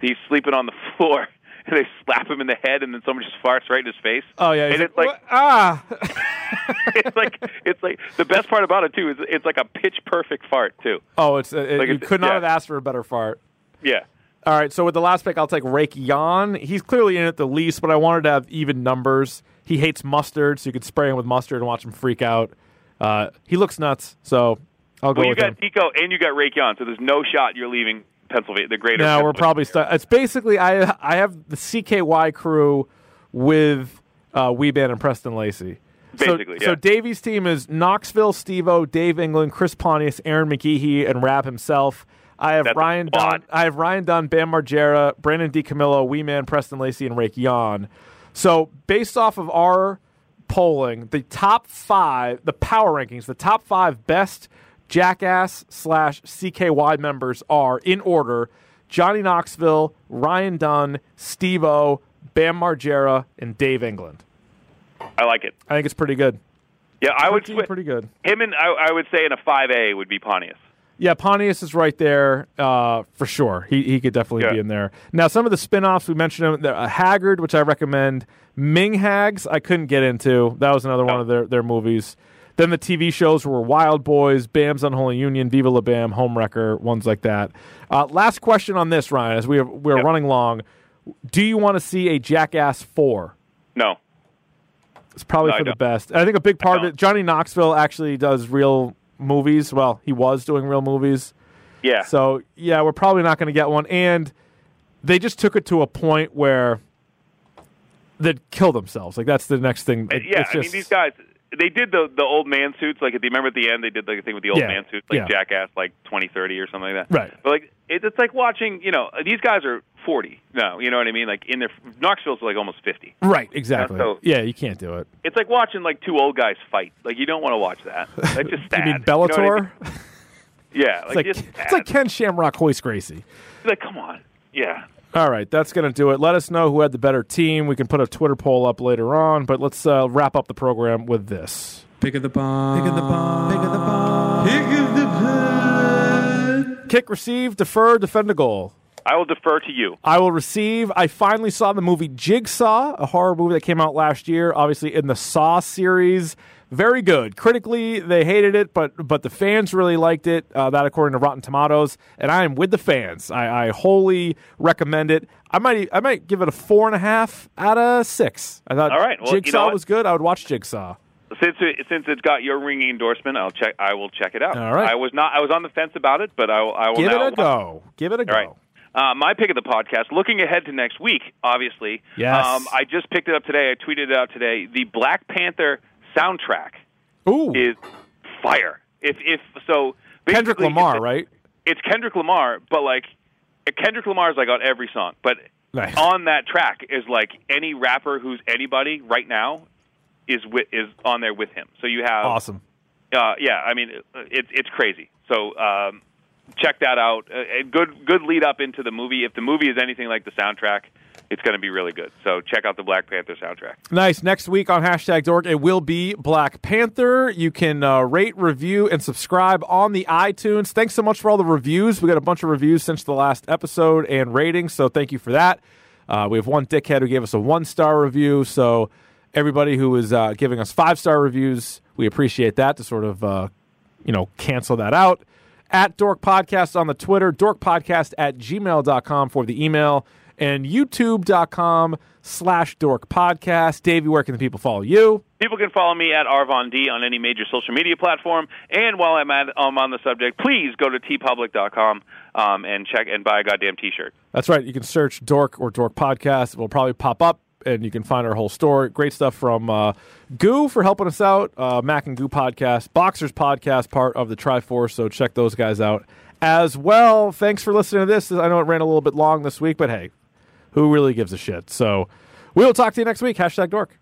he's sleeping on the floor and they slap him in the head, and then someone just farts right in his face. Oh yeah, and it's like "What? ah. it's like it's like the best part about it too is it's like a pitch perfect fart too. oh, it's, it, Like you it's- could not yeah. have asked for a better fart. Yeah. All right, so with the last pick, I'll take Rake Yohn. He's clearly in it the least, but I wanted to have even numbers. He hates mustard, so you could spray him with mustard and watch him freak out. Uh, he looks nuts, so I'll go Well, you with got him. Tico and you got Raycon, so there's no shot you're leaving Pennsylvania, the greater. No, we're probably stuck. It's basically I I have the CKY crew with uh, Wee Man and Preston Lacy. So- Basically, so, yeah. Davey's team is Knoxville, Steve-O, Dave England, Chris Pontius, Ehren McGhehey, and Raab Himself. I have That's Ryan Dunn. I have Ryan Dunn, Bam Margera, Brandon DiCamillo, Wee Man, Preston Lacy, and Rake Yohn. So based off of our polling, the top five, the power rankings, the top five best Jackass slash CKY members are in order: Johnny Knoxville, Ryan Dunn, Steve-O, Bam Margera, and Dave England. I like it. I think it's pretty good. Yeah, I would Pretty, pretty good. him and I, I would say in a five A would be Pontius. Yeah, Pontius is right there uh, for sure. He he could definitely Yeah. be in there. Now, some of the spin-offs we mentioned, them, uh, Haggard, which I recommend. Minghags, I couldn't get into. That was another one of their, their movies. Then the TV shows were Wildboyz, Bam's Unholy Union, Viva La Bam, Homewrecker, ones like that. Uh, last question on this, Ryan, as we are, we're Yep. running long. Do you want to see a Jackass 4? No, It's probably No, for the best. I think a big part of it, Johnny Knoxville actually does real movies. Well, he was doing real movies. yeah, So yeah, we're probably not going to get one. And they just took it to a point where they'd kill themselves. Like that's the next thing. Uh, It- yeah. it's I mean, these guys. They did the the old man suits. Like, if you remember at the end, they did like a thing with the old Yeah, man suits, like yeah. Jackass, like twenty thirty or something like that. Right. But like, it, it's like watching. You know, these guys are forty. No, you know what I mean. Like in their Knoxville's like almost fifty. right, exactly. so- yeah, you can't do it. It's like watching like two old guys fight. Like you don't want to watch that. That's just sad. you mean know I Bellator? mean? Yeah, it's like, like just it's like Ken Shamrock, Royce Gracie. like come on. Yeah. All right, that's going to do it. Let us know who had the better team. We can put a Twitter poll up later on, but let's uh, wrap up the program with this. Pick of the bomb. Pick of the bomb. Pick of the bomb. Pick of the pod. Kick, receive, defer, defend a goal. I will defer to you. I will receive. I finally saw the movie Jigsaw, a horror movie that came out last year, obviously in the Saw series. Very good. Critically, they hated it, but but the fans really liked it. Uh, that according to Rotten Tomatoes, and I am with the fans. I, I wholly recommend it. I might I might give it a four and a half out of six. I thought All right. Well, you Jigsaw know was good. I would watch Jigsaw. Since it, since it's got your ringing endorsement, I'll check. I will check it out. All right. I was not. I was on the fence about it, but I, will- I will Give now. it a go. Give it a go. Right. Uh, my pick of the podcast. Looking ahead to next week, obviously. Yes. Um, I just picked it up today. I tweeted it out today. The Black Panther soundtrack Ooh, is fire. If if so, Kendrick Lamar, it's, right? It's Kendrick Lamar, but like Kendrick Lamar's is like on every song, but Nice. on that track is like any rapper who's anybody right now is with, is on there with him. So you have Awesome. uh, yeah, I mean, it's it's crazy. So um, check that out. A a good good lead up into the movie. If the movie is anything like the soundtrack, it's going to be really good. So check out the Black Panther soundtrack. Nice. Next week on hashtag Dork, it will be Black Panther. You can uh, rate, review, and subscribe on the iTunes. Thanks so much for all the reviews. We got a bunch of reviews since the last episode and ratings, so thank you for that. Uh, we have one dickhead who gave us a one star review, so everybody who is uh, giving us five star reviews, we appreciate that to sort of uh, you know cancel that out. At Dork Podcast on the Twitter, dorkpodcast at gmail.com for the email, and youtube.com slash dork podcast. Davey, where can the people follow you? People can follow me at Arvon D on any major social media platform. And while I'm at um, on the subject, please go to tpublic.com um, and check and buy a goddamn T-shirt. That's right. You can search Dork or Dork Podcast. It will probably pop up, and you can find our whole story. Great stuff from uh, Goo for helping us out, uh, Mac and Goo Podcast, Boxers Podcast, part of the Triforce. So check those guys out as well. Thanks for listening to this. I know it ran a little bit long this week, but hey, who really gives a shit? So we will talk to you next week. Hashtag Dork.